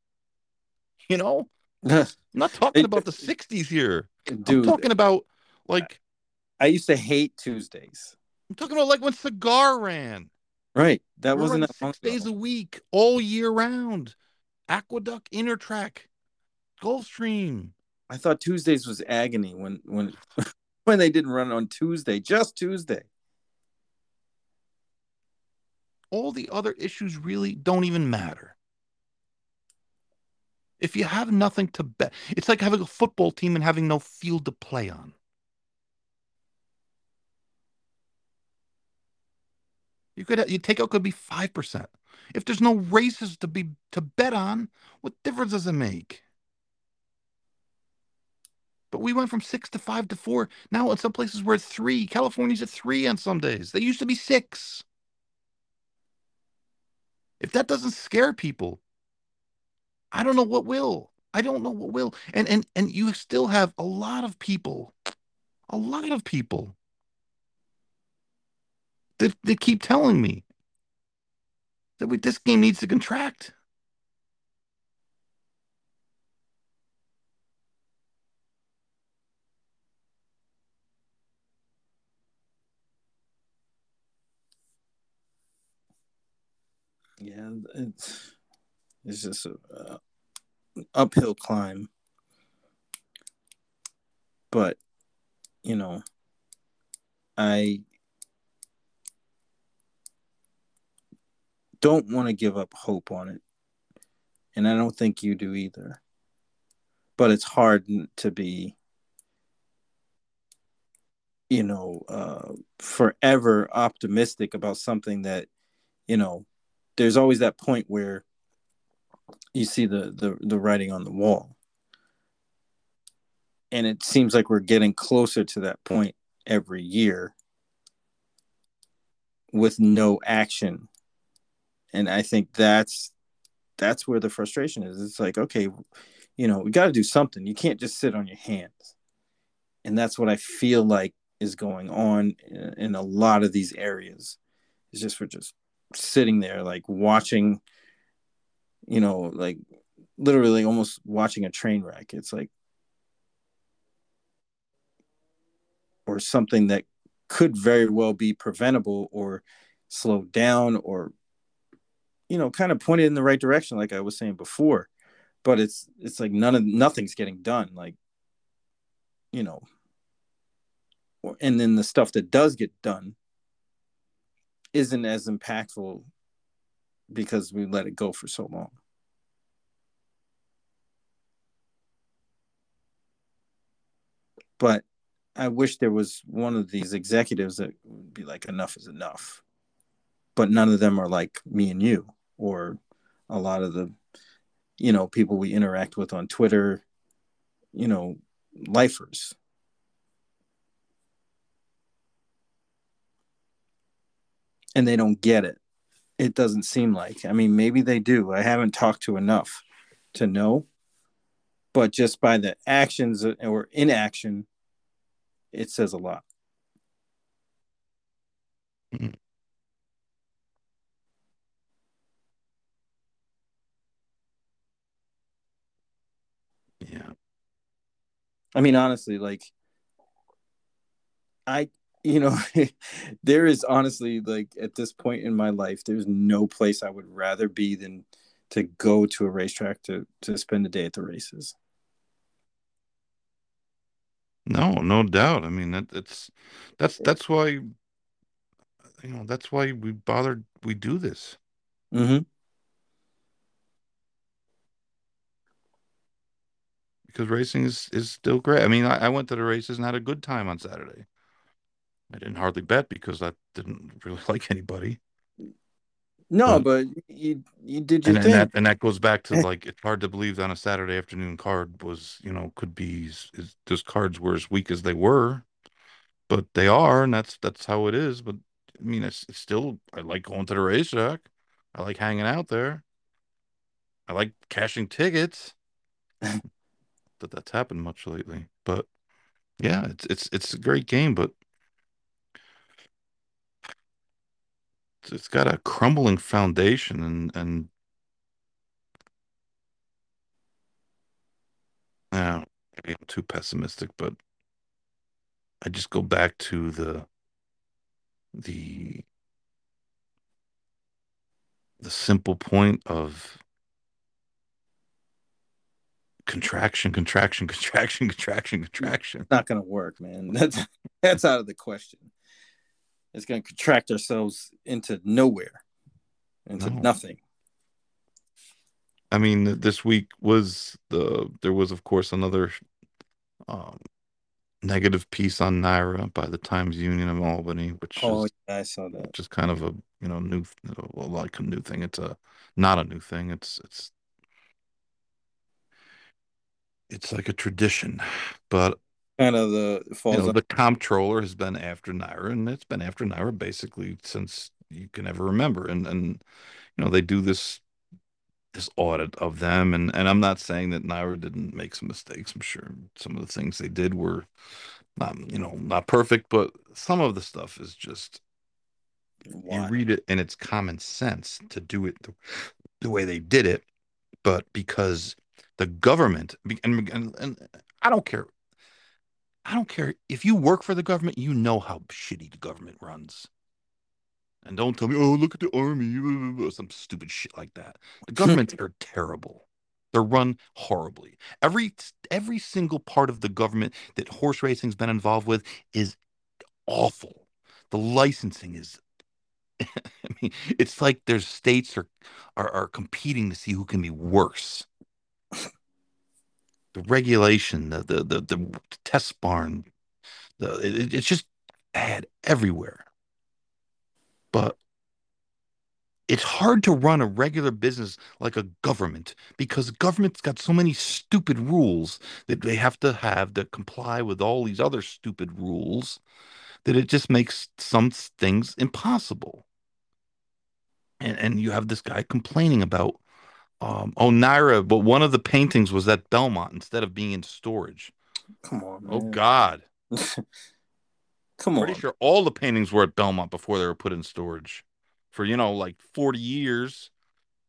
You know, I'm not talking about the 60s here. Dude, I'm talking about like
I used to hate Tuesdays.
I'm talking about like when Cigar ran.
Right. That We're wasn't
six days a week, all year round. Aqueduct, Intertrack, Gulfstream.
I thought Tuesdays was agony when when when they didn't run on Tuesday, just Tuesday.
All the other issues really don't even matter. If you have nothing to bet, it's like having a football team and having no field to play on. You could your takeout could be five percent. If there's no races to be to bet on, what difference does it make? But we went from six to five to four. Now in some places we're at three. California's at three on some days. They used to be six. If that doesn't scare people, I don't know what will. I don't know what will. And and and you still have a lot of people, a lot of people that, that keep telling me that we, this game needs to contract.
Yeah, it's it's just a uh, uphill climb. But you know, I don't want to give up hope on it. And I don't think you do either. But it's hard to be, you know, uh, forever optimistic about something that, you know, there's always that point where you see the the, the writing on the wall. And it seems like we're getting closer to that point every year with no action. And i think that's that's where the frustration is. It's like okay you know we got to do something. You can't just sit on your hands. And that's what i feel like is going on in, a lot of these areas. It's just we're just sitting there like watching you know, like literally almost watching a train wreck. It's like, or something that could very well be preventable or slowed down or, you know, kind of pointed in the right direction, like I was saying before. But it's it's like none of nothing's getting done. Like, you know, and then the stuff that does get done isn't as impactful because we let it go for so long. But I wish there was one of these executives that would be like, enough is enough. But none of them are like me and you, or a lot of the, you know, people we interact with on Twitter, you know, lifers. And they don't get it. It doesn't seem like. I mean, maybe they do. I haven't talked to enough to know. But just by the actions or inaction it says a lot.
Mm-hmm. Yeah.
I mean, honestly, like, I, you know, there is honestly, like, at this point in my life, there's no place I would rather be than to go to a racetrack to, to spend a day at the races.
No, no doubt. I mean that that's that's that's why you know that's why we bothered we do this
Mm-hmm.
because racing is is still great. I mean, I, I went to the races and had a good time on Saturday. I didn't hardly bet because I didn't really like anybody.
No,
But
but you you did your
and and
thing.
that and that goes back to like it's hard to believe that on a Saturday afternoon card was you know could be is, is those cards were as weak as they were, but they are, and that's that's how it is. But I mean, it's, it's still I like going to the racetrack. I like hanging out there. I like cashing tickets. That that's happened much lately, but yeah, it's it's it's a great game, but it's, it's got a crumbling foundation, and and maybe I'm too pessimistic, but I just go back to the the the simple point of contraction, contraction, contraction, contraction, contraction.
Not gonna work, man. That's that's out of the question. It's gonna contract ourselves into nowhere, into
No,
nothing.
I mean this week was the there was of course another um, negative piece on NYRA by the Times Union of Albany, which
Oh,
is
yeah, I saw that.
which is kind of a you know new well like a new thing. It's a not a new thing. It's it's it's like a tradition, but
Kind of the
you know the comptroller has been after NYRA, and it's been after NYRA basically since you can ever remember. And and you know they do this this audit of them, and and I'm not saying that NYRA didn't make some mistakes. I'm sure some of the things they did were not you know not perfect, but some of the stuff is just you read it and it's common sense to do it the, the way they did it, but because the government and, and and I don't care. I don't care if you work for the government, you know how shitty the government runs. And don't tell me, oh, look at the army, some stupid shit like that. The hmm. governments are terrible. They're run horribly. Every every single part of the government that horse racing's been involved with is awful. The licensing is I mean, it's like there's states are, are are competing to see who can be worse. The regulation, the the the, the test barn, the it, it's just bad everywhere. But it's hard to run a regular business like a government because government's got so many stupid rules that they have to have to comply with all these other stupid rules that it just makes some things impossible. And and you have this guy complaining about um oh NYRA, but one of the paintings was at Belmont instead of being in storage.
Come on,
Oh. God.
Come on.
Pretty sure all the paintings were at Belmont before they were put in storage for, you know, like 40 years.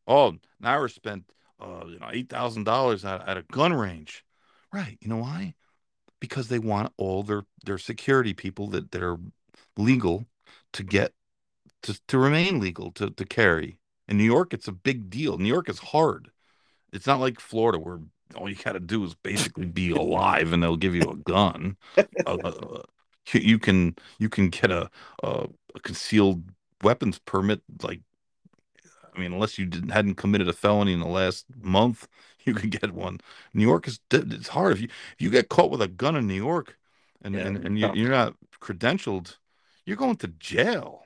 Oh, NYRA spent uh, you know, eight thousand dollars at, at a gun range. Right. You know why? Because they want all their their security people that, that are legal to get to, to remain legal to, to carry. In New York, it's a big deal. New York is hard. It's not like Florida where all you got to do is basically be alive and they'll give you a gun. Uh, uh, you, can you can get a, a, a concealed weapons permit like I mean, unless you didn't hadn't committed a felony in the last month, you could get one. New York is it's hard if you if you get caught with a gun in New York, and
Yeah,
and and you, you're not credentialed, you're going to jail.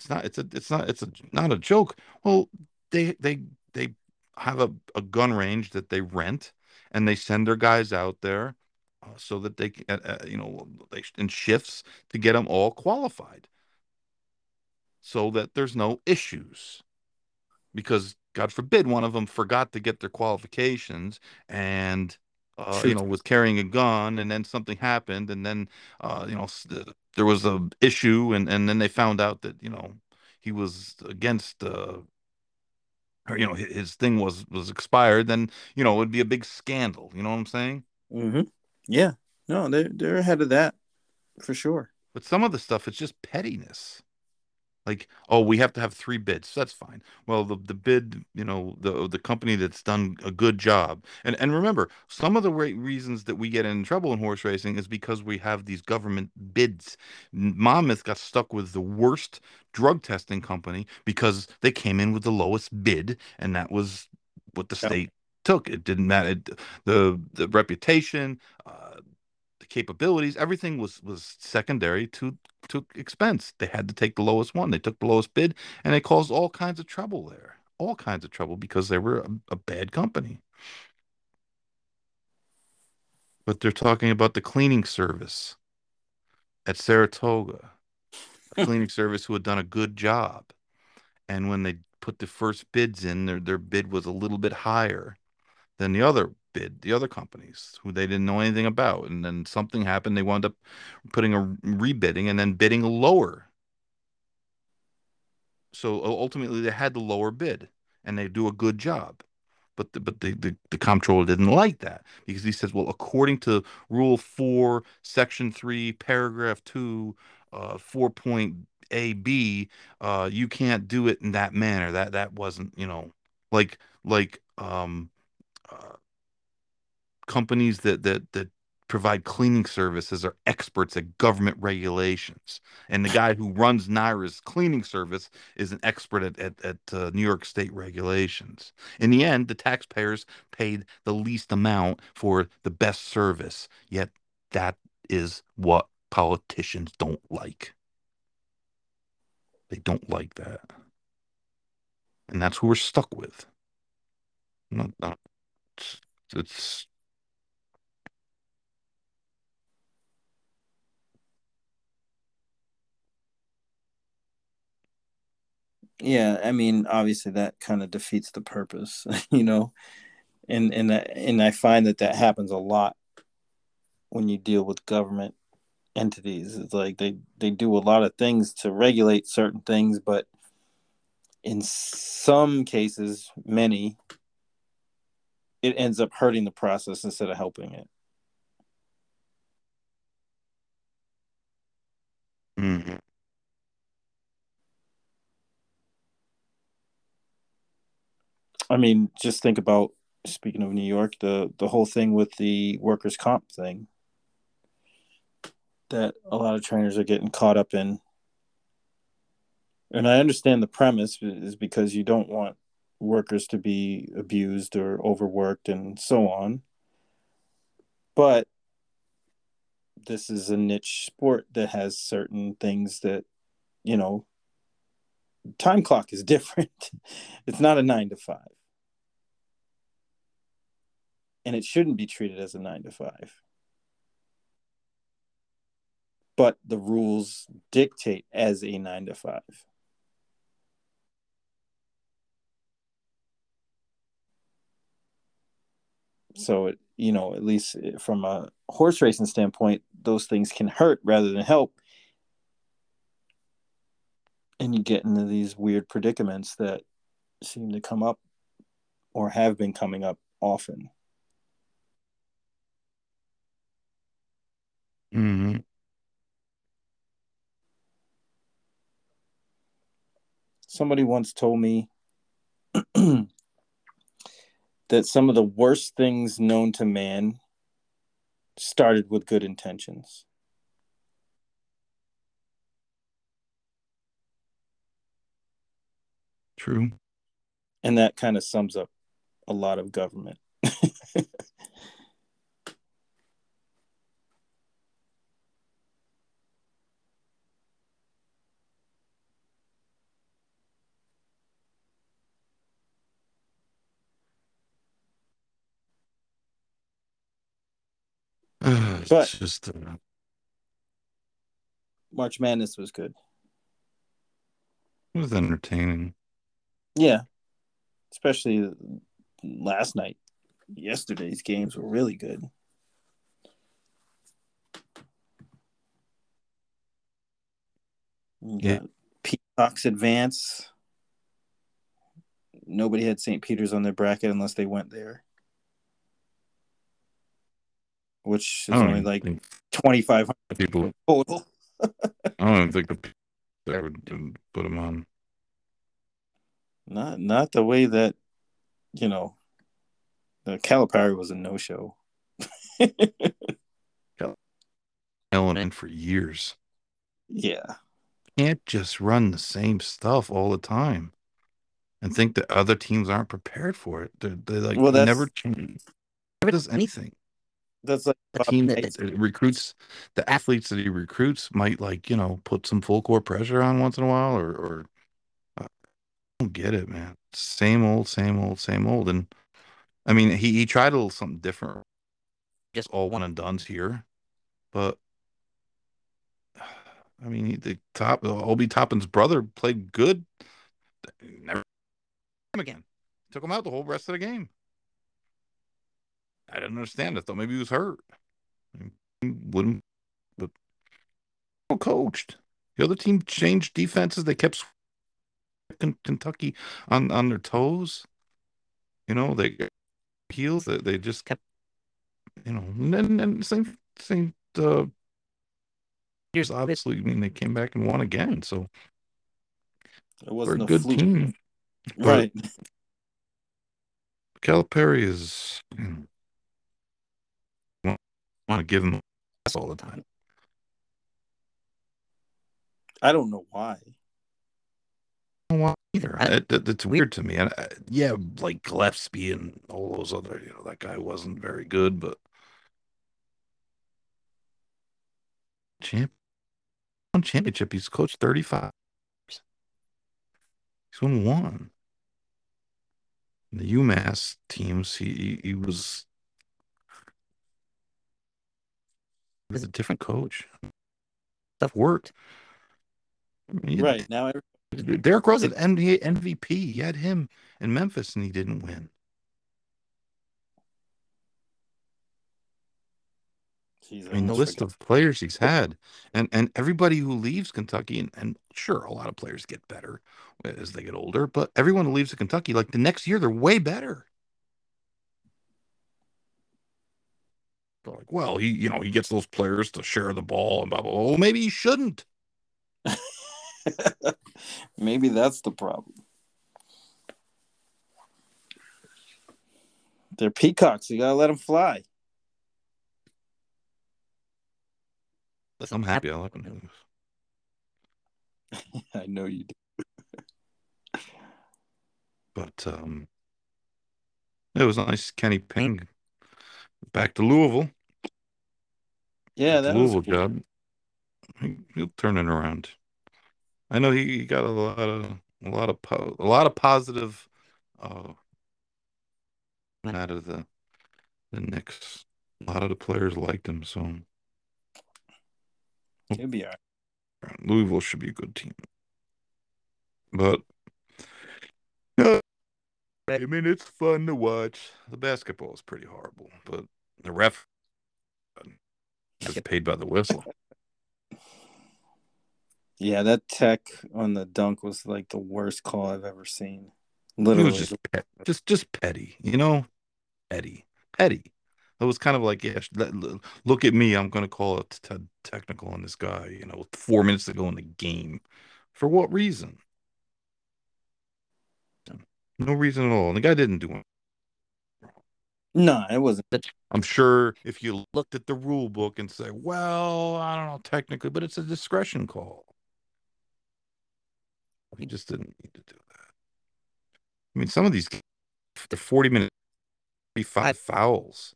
It's not it's a it's not it's a not a joke. Well, they they they have a, a gun range that they rent, and they send their guys out there uh, so that they c- uh, uh, you know they in shifts to get them all qualified so that there's no issues. because God forbid one of them forgot to get their qualifications and uh, you know was carrying a gun and then something happened and then uh, you know there was a issue and and then they found out that you know he was against uh, or you know his, thing was was expired then you know it would be a big scandal you know what I'm saying
Mm-hmm. Yeah. No, they're they're ahead of that for sure.
But some of the stuff it's just pettiness. Like, oh, we have to have three bids. That's fine. Well, the the bid, you know, the the company that's done a good job. And and remember, some of the re reasons that we get in trouble in horse racing is because we have these government bids. Monmouth got stuck with the worst drug testing company because they came in with the lowest bid, and that was what the
Yep.
state took. It didn't matter it, the the reputation, uh, capabilities, everything was was secondary to to expense. They had to take the lowest one. They took the lowest bid, and it caused all kinds of trouble there. All kinds of trouble because they were a, a bad company. But they're talking about the cleaning service at Saratoga, a cleaning service who had done a good job. And when they put the first bids in, their their bid was a little bit higher than the other bid, the other companies who they didn't know anything about. And then something happened. They wound up putting a rebidding and then bidding lower. So ultimately, they had the lower bid and they do a good job. But the, but the, the, the comptroller didn't like that because he says, well, according to Rule 4, Section 3, Paragraph 2, uh, 4 point A, B, uh, you can't do it in that manner. That that wasn't, you know, like like um uh, companies that that that provide cleaning services are experts at government regulations, and the guy who runs NYRA's cleaning service is an expert at at, at uh, New York State regulations. In the end, the taxpayers paid the least amount for the best service. Yet that is what politicians don't like. They don't like that, and that's who we're stuck with. It's, it's
Yeah, I mean, obviously that kind of defeats the purpose, you know. And and and I find that that happens a lot when you deal with government entities. It's like they they do a lot of things to regulate certain things, but in some cases, many, it ends up hurting the process instead of helping it.
Mhm.
I mean, just think about speaking of New York, the the whole thing with the workers' comp thing that a lot of trainers are getting caught up in. And I understand the premise is because you don't want workers to be abused or overworked and so on. But this is a niche sport that has certain things that, you know, time clock is different. it's not a nine to five. And it shouldn't be treated as a nine to five. But the rules dictate as a nine to five. So it, you know, at least from a horse racing standpoint, those things can hurt rather than help. And you get into these weird predicaments that seem to come up or have been coming up often.
Mhm.
Somebody once told me that some of the worst things known to man started with good intentions.
True.
And that kind of sums up a lot of government.
It's
But-
just uh,
March Madness was good.
it was entertaining.
Yeah. Especially last night. Yesterday's games were really good.
Yeah.
Peacocks advance. Nobody had St. Peter's on their bracket unless they went there. Which is only
even
like twenty five hundred
people.
total.
I don't even think the people that would put him on.
Not not the way that you know the Calipari was a no show.
Ellen in for years.
yeah.
Can't just run the same stuff all the time and think that other teams aren't prepared for it. They're, they like
Well,
they
that's-
never change. Never does anything.
That's like
The team that that recruits the athletes that he recruits might like you know put some full court pressure on once in a while or or uh, I don't get it, man. Same old, same old, same old. And I mean, he he tried a little something different. Just all one and done's here, but I mean, he, the top Obi Toppin's brother played good. Never him again. Took him out the whole rest of the game. I didn't understand. I thought maybe he was hurt. He wouldn't, but well coached. The other team changed defenses. They kept Kentucky on on their toes. You know, they heels. They, they just kept, you know, and then and same same. Uh, years obviously. I mean, they came back and won again. So
it
they're
wasn't
a
a
good
fluke.
team. but-
Right.
Calipari is. You know, want to give him that's all the time.
I don't know why.
I don't want either. I, it, it- it's weird to me. And I, yeah, like Gillespie and all those other, you know, that guy wasn't very good, but champ, one championship. He's coached thirty five. He's won one. The UMass teams, he he, he was. Was a different coach. Stuff worked. I mean, he-
Right. Now every-
Derrick Rose at NBA MVP. He had him in Memphis and he didn't win. I mean, the list of players he's had, and and everybody who leaves Kentucky, and, and sure, a lot of players get better as they get older, but everyone who leaves Kentucky, like the next year, they're way better. They're like, well, he, you know, he gets those players to share the ball and blah blah. blah. Well, maybe he shouldn't.
Maybe that's the problem. They're peacocks. You gotta let them fly.
I'm happy. I like him.
I know you do.
But um, it was nice. Kenny Payne back to Louisville.
Yeah, that
Louisville job. He, he'll turn it around. I know he, got a lot of a lot of po- a lot of positive uh out of the the Knicks. A lot of the players liked him, so
He'll be all right.
Louisville should be a good team. But I mean, it's fun to watch. The basketball is pretty horrible, but the ref gets paid by the whistle.
Yeah, that tech on the dunk was like the worst call I've ever seen.
It
Literally.
was just pet, just just petty, you know, petty, petty. It was kind of like, yeah, sh- let- l- look at me. I'm going to call it t- technical on this guy. You know, four minutes to go in the game. For what reason? No reason at all. And the guy didn't do it.
No, it wasn't.
I'm sure if you looked at the rule book and say, well, I don't know technically, but it's a discretion call. He just didn't need to do that. I mean, some of these, they're 40 minutes, 35 fouls.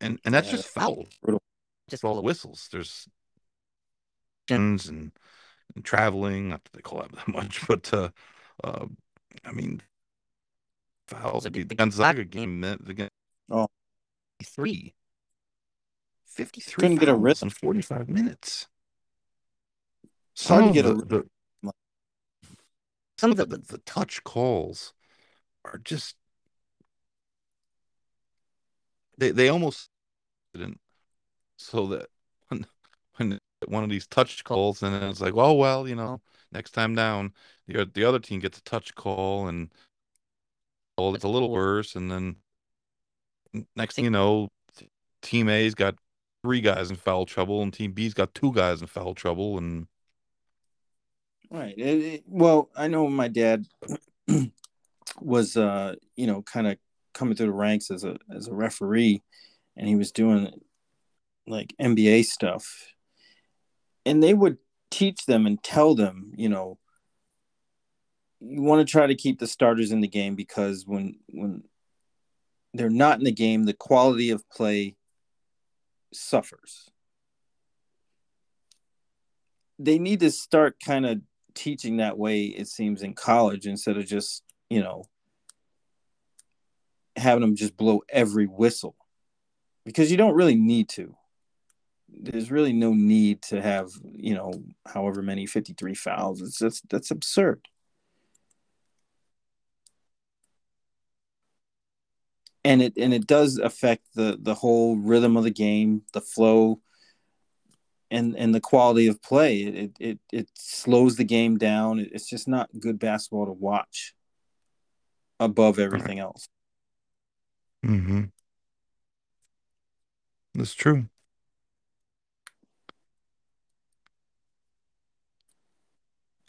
And and that's
Yeah,
just fouls.
brutal.
Just all the whistles. There's and, and traveling, not that they call that that much, but uh, uh I mean, fouls. The Gonzaga game meant the
Oh.
53. 53
Couldn't get a
fouls
wrist.
in 45 minutes.
hard to
of
get a
the, the- some of the, the, the touch calls are just they they almost didn't so that when, when one of these touch calls and it's like oh well you know next time down the the other team gets a touch call and oh it's a little worse and then next thing you know Team A's got three guys in foul trouble, and Team B's got two guys in foul trouble, and
right. It, it, well, I know my dad was, uh, you know, kind of coming through the ranks as a as a referee, and he was doing like NBA stuff, and they would teach them and tell them, you know, you want to try to keep the starters in the game because when when they're not in the game, the quality of play suffers. They need to start kind of teaching that way, it seems, in college instead of just, you know, having them just blow every whistle because you don't really need to. There's really no need to have, you know, however many 53 fouls. It's that's that's absurd. And it and it does affect the the whole rhythm of the game, the flow, and and the quality of play. It it it slows the game down. It's just not good basketball to watch. Above everything else.
Mm-hmm. That's true.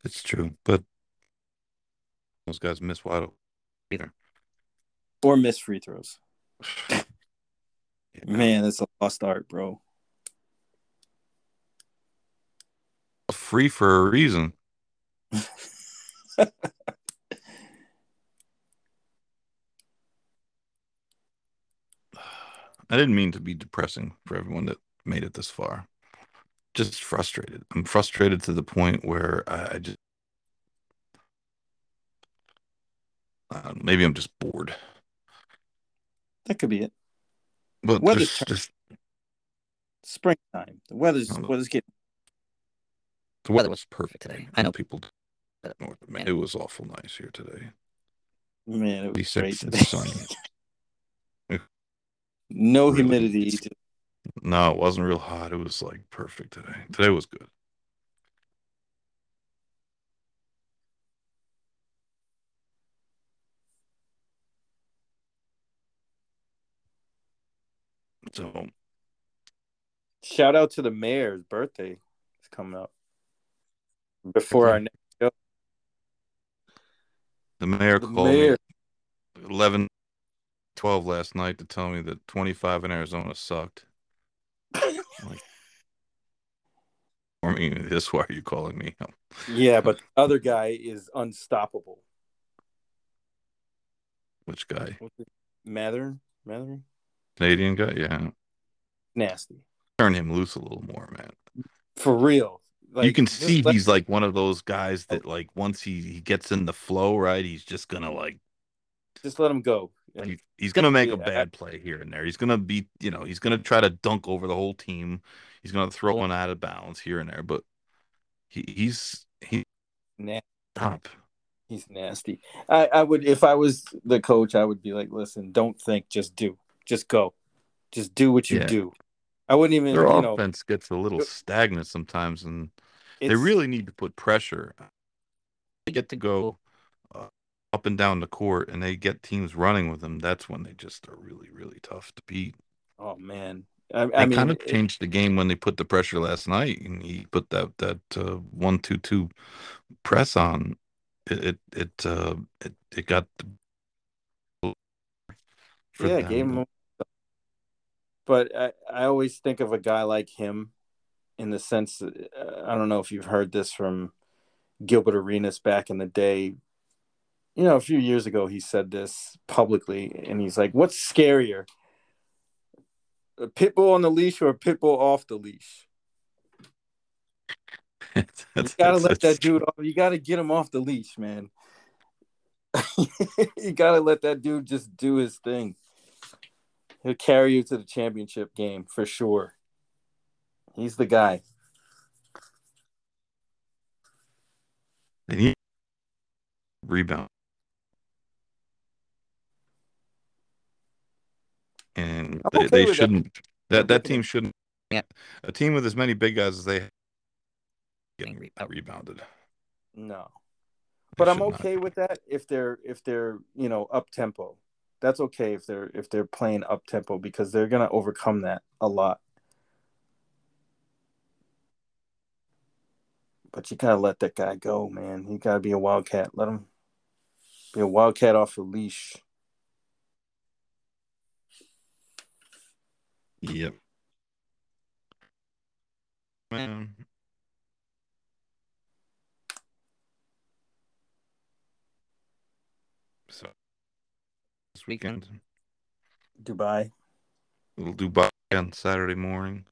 It's true, but those guys miss wide either
or miss free throws. Man, that's a lost art, bro.
Free for a reason. I didn't mean to be depressing for everyone that made it this far. Just frustrated. I'm frustrated to the point where I, I just uh, maybe I'm just bored.
That could be it.
But weather's just, just
springtime. The weather's oh, the weather's getting.
The weather was perfect today. I know people. Man, it was awful nice here today.
Man, it was great today. sunny. no really, humidity.
No, it wasn't real hot. It was like perfect today. Today was good. So,
shout out to the mayor's birthday. It's coming up before our next show.
The mayor the called mayor. me 11, 12 last night to tell me that 25 in Arizona sucked. like, I mean, this why are you calling me?
yeah, but the other guy is unstoppable.
Which guy?
Mather? Mather?
Canadian guy, yeah.
Nasty.
Turn him loose a little more, man.
For real.
Like, you can see he's like one of those guys that like once he, he gets in the flow, right, he's just gonna like
just let him go.
He, he's gonna make yeah. a bad play here and there. He's gonna be, you know, he's gonna try to dunk over the whole team. He's gonna throw one out of bounds here and there, but he, he's he
nasty. Stop. He's nasty. I, I would if I was the coach, I would be like, listen, don't think, just do just go, just do what you yeah. do. I wouldn't even.
Their
you
offense
know,
gets a little stagnant sometimes, and they really need to put pressure. They get to go uh, up and down the court, and they get teams running with them. That's when they just are really, really tough to beat.
Oh man, I,
I
mean,
kind of changed the game when they put the pressure last night, and he put that that uh, one two two press on. It it it uh, it, it got
yeah, gave him but I, I always think of a guy like him in the sense that, uh, I don't know if you've heard this from Gilbert Arenas back in the day. You know, a few years ago, he said this publicly, and he's like, What's scarier? A pit bull on the leash or a pit bull off the leash? you gotta let that dude off. You gotta get him off the leash, man. you gotta let that dude just do his thing. He'll carry you to the championship game for sure. He's the guy.
He rebound. And they, okay they shouldn't that. that that team shouldn't yeah. a team with as many big guys as they getting uh, rebounded.
No. But I'm okay not. with that if they're if they're, you know, up tempo that's okay if they're if they're playing up tempo because they're gonna overcome that a lot. But you gotta let that guy go, man. You gotta be a wildcat. Let him be a wildcat off the leash.
Yep. Man. So this weekend,
Dubai.
little Dubai on Saturday morning.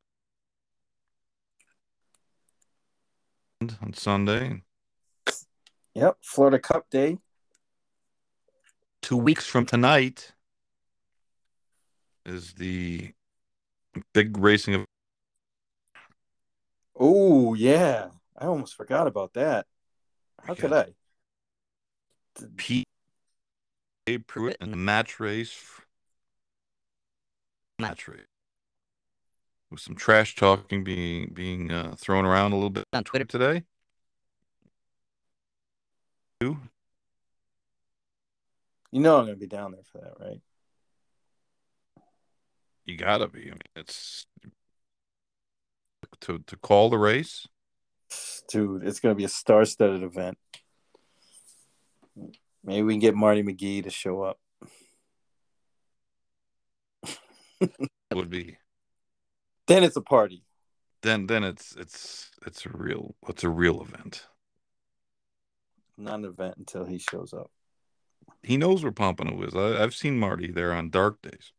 On Sunday,
Yep, Florida Cup Day.
two weeks from tonight, is the big racing of
Oh yeah, I almost forgot about that. How could I?
P. Pruitt and the match race. Match race. With some trash talking being being uh, thrown around a little bit on Twitter today. Two.
You know I'm gonna be down there for that, right?
You gotta be. I mean, it's to to call the race.
Dude, it's gonna be a star-studded event. Maybe we can get Marty McGee to show up.
Would be
Then it's a party.
then then it's it's it's a real it's a real event.
Not an event until he shows up.
He knows where Pompano is. I, I've seen Marty there on dark days.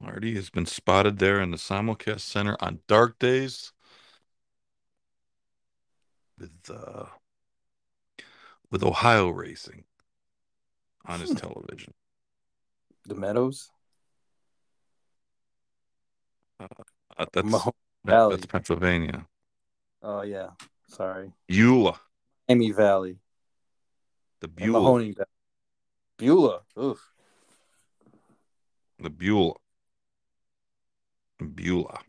Marty has been spotted there in the simulcast center on dark days with uh, with Ohio racing on his
Hmm.
television.
The Meadows,
Uh, that's
Mahone
that-
Valley.
that's Pennsylvania.
Oh yeah, sorry,
Beulah,
Miami Valley,
the
and
Beulah,
Mahoning Valley. Beulah. Oof.
the Beulah, Beulah.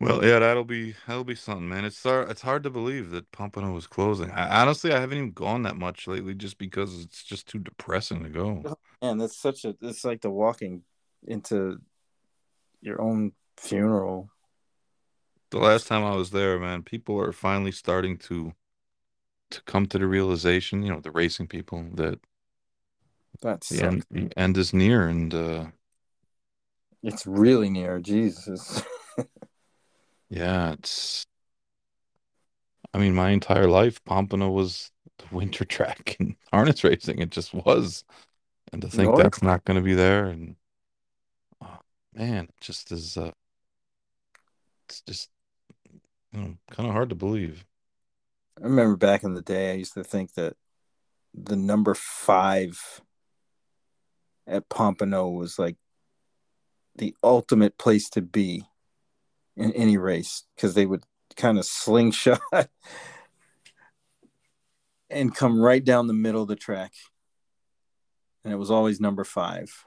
Well, yeah, that'll be that'll be something, man. It's hard, it's hard to believe that Pompano was closing. I, honestly, I haven't even gone that much lately, just because it's just too depressing to go.
Man, that's such a. It's like the walking into your own funeral.
The last time I was there, man, people are finally starting to to come to the realization, you know, the racing people that
That's
the end, the end is near, and uh,
it's really near. Jesus.
yeah, it's. I mean, my entire life, Pompano was the winter track in harness racing. It just was, and to think that's not going to be there, and oh, man, it just is. Uh, it's just, you know, kind of hard to believe.
I remember back in the day, I used to think that the number five at Pompano was like the ultimate place to be in any race because they would kind of slingshot and come right down the middle of the track. And it was always number five.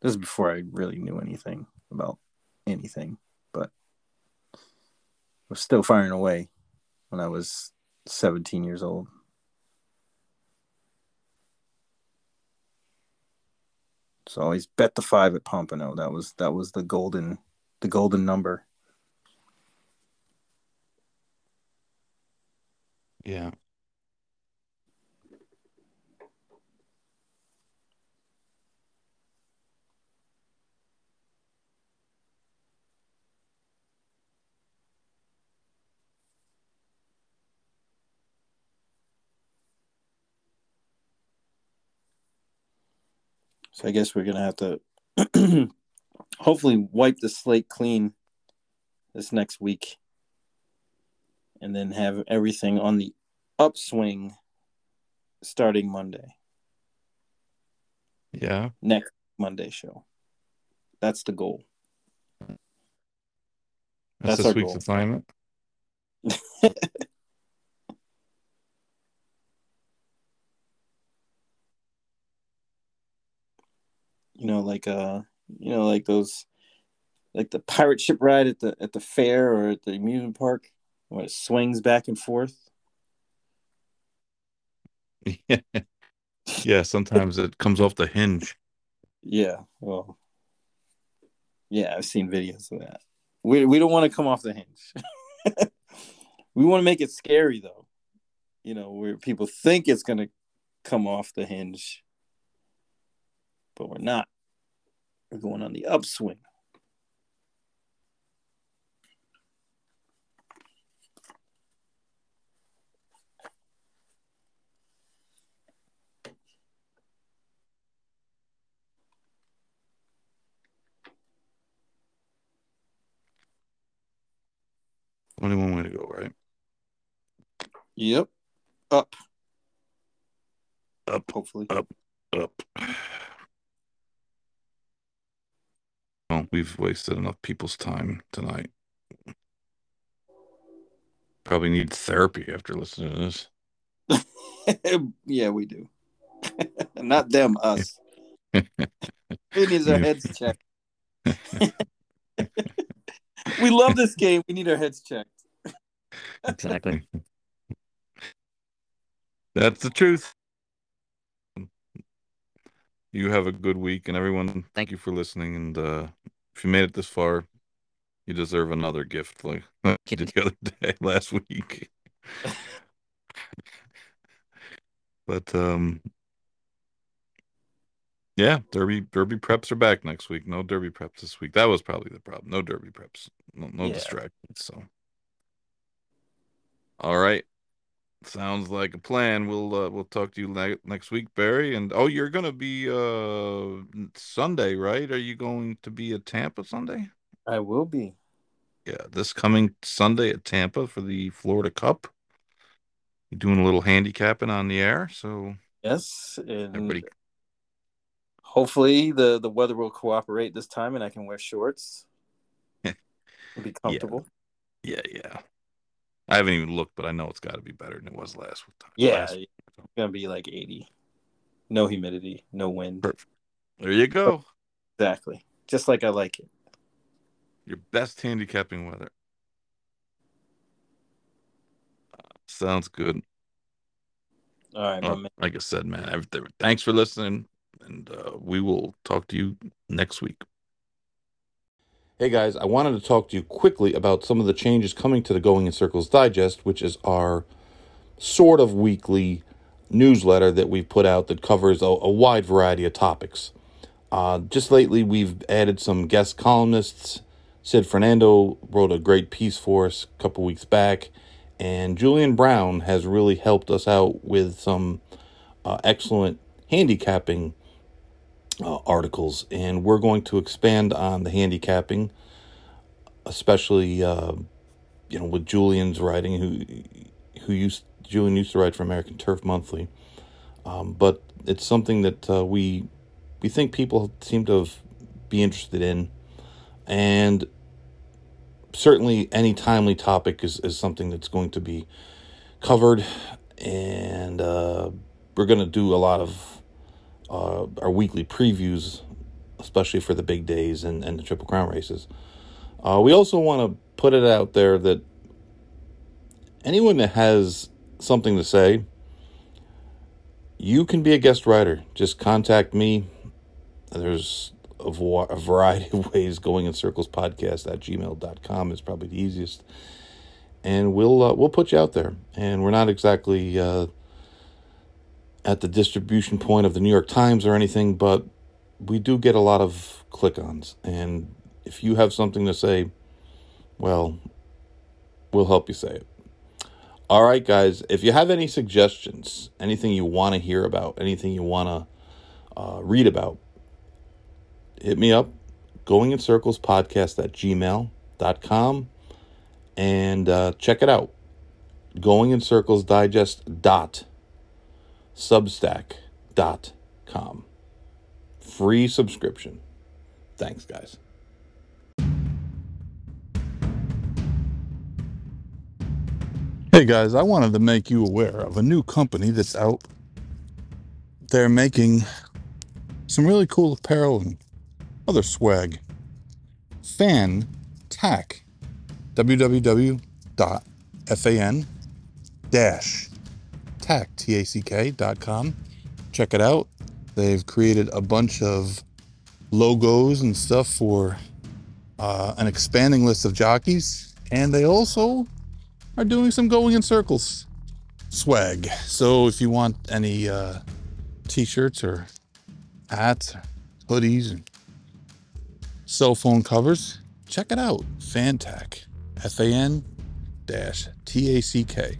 This is before I really knew anything about anything, but I was still firing away when I was 17 years old. So always bet the five at Pompano. That was that was the golden the golden number.
Yeah.
So I guess we're gonna have to hopefully wipe the slate clean this next week, and then have everything on the upswing starting Monday,
Yeah.
next Monday show. That's the goal.
That's,
That's
this
our
week's
goal.
assignment.
you know, like uh, you know, like those, like the pirate ship ride at the at the fair or at the amusement park, where it swings back and forth.
yeah. yeah, sometimes it comes off the hinge.
Yeah, well, yeah, I've seen videos of that. We we don't want to come off the hinge. we want to make it scary though. You know, where people think it's gonna come off the hinge, but we're not. We're going on the upswing.
Only one way to go, right?
Yep. Up.
Up,
Hopefully.
up, up. Well, we've wasted enough people's time tonight. Probably need therapy after listening to this.
yeah, we do. Not them, us. we need our heads checked. we love this game. We need our heads checked.
Exactly.
That's the truth. You have a good week, and everyone, thank you for listening. And uh, if you made it this far, you deserve another gift, like I did the other day last week. but um, yeah, Derby Derby preps are back next week. No Derby preps this week. That was probably the problem. No Derby preps. No, no
Yeah.
distractions. So, all right. Sounds like a plan. We'll uh, we'll talk to you ne- next week, Barry. And oh, you're gonna be uh Sunday, right? Are you going to be at Tampa Sunday?
I will be.
Yeah, this coming Sunday at Tampa for the Florida Cup. You're doing a little handicapping on the air, so
Yes, and
everybody.
hopefully the the weather will cooperate this time, and I can wear shorts. be comfortable.
Yeah, yeah. I haven't even looked, but I know it's got to be better than it was last time.
Yeah,
last-
it's gonna be like eighty. No humidity, no wind.
Perfect. There you go.
Exactly, just like I like it.
Your best handicapping weather. Sounds good.
All right, my
Well,
man.
like I said, man, everything. Thanks for listening, and uh, we will talk to you next week.
Hey guys, I wanted to talk to you quickly about some of the changes coming to the Going in Circles Digest, which is our sort of weekly newsletter that we've put out that covers a, a wide variety of topics. Uh, just lately, we've added some guest columnists. Sid Fernando wrote a great piece for us a couple weeks back, and Julian Brown has really helped us out with some uh, excellent handicapping uh, articles, and we're going to expand on the handicapping, especially uh, you know with Julian's writing, who who used Julian used to write for American Turf Monthly, um, but it's something that uh, we we think people seem to be interested in, and certainly any timely topic is, is something that's going to be covered, and uh, we're going to do a lot of uh, our weekly previews, especially for the big days and, and the Triple Crown races. Uh, we also want to put it out there that anyone that has something to say, you can be a guest writer. Just contact me. There's a, va- a variety of ways. Going in circles podcast at gmail.com is probably the easiest. And we'll uh, we'll put you out there. And we're not exactly uh, at the distribution point of the New York Times or anything, but we do get a lot of click ons. And if you have something to say, well, we'll help you say it. All right, guys, if you have any suggestions, anything you want to hear about, anything you want to uh, read about, hit me up. Going in Circles podcast at gmail.com and uh, check it out. Going in Circles Digest dot substack.com. Free subscription. Thanks, guys. Hey, guys, I wanted to make you aware of a new company that's out there making some really cool apparel and other swag. Fan Tack. Tack, T-A-C-K.com. Check it out. They've created a bunch of logos and stuff for uh, an expanding list of jockeys. And they also are doing some going in circles swag. So if you want any uh, t-shirts or hats, hoodies, and cell phone covers, check it out. Fantack. F A N T A C K.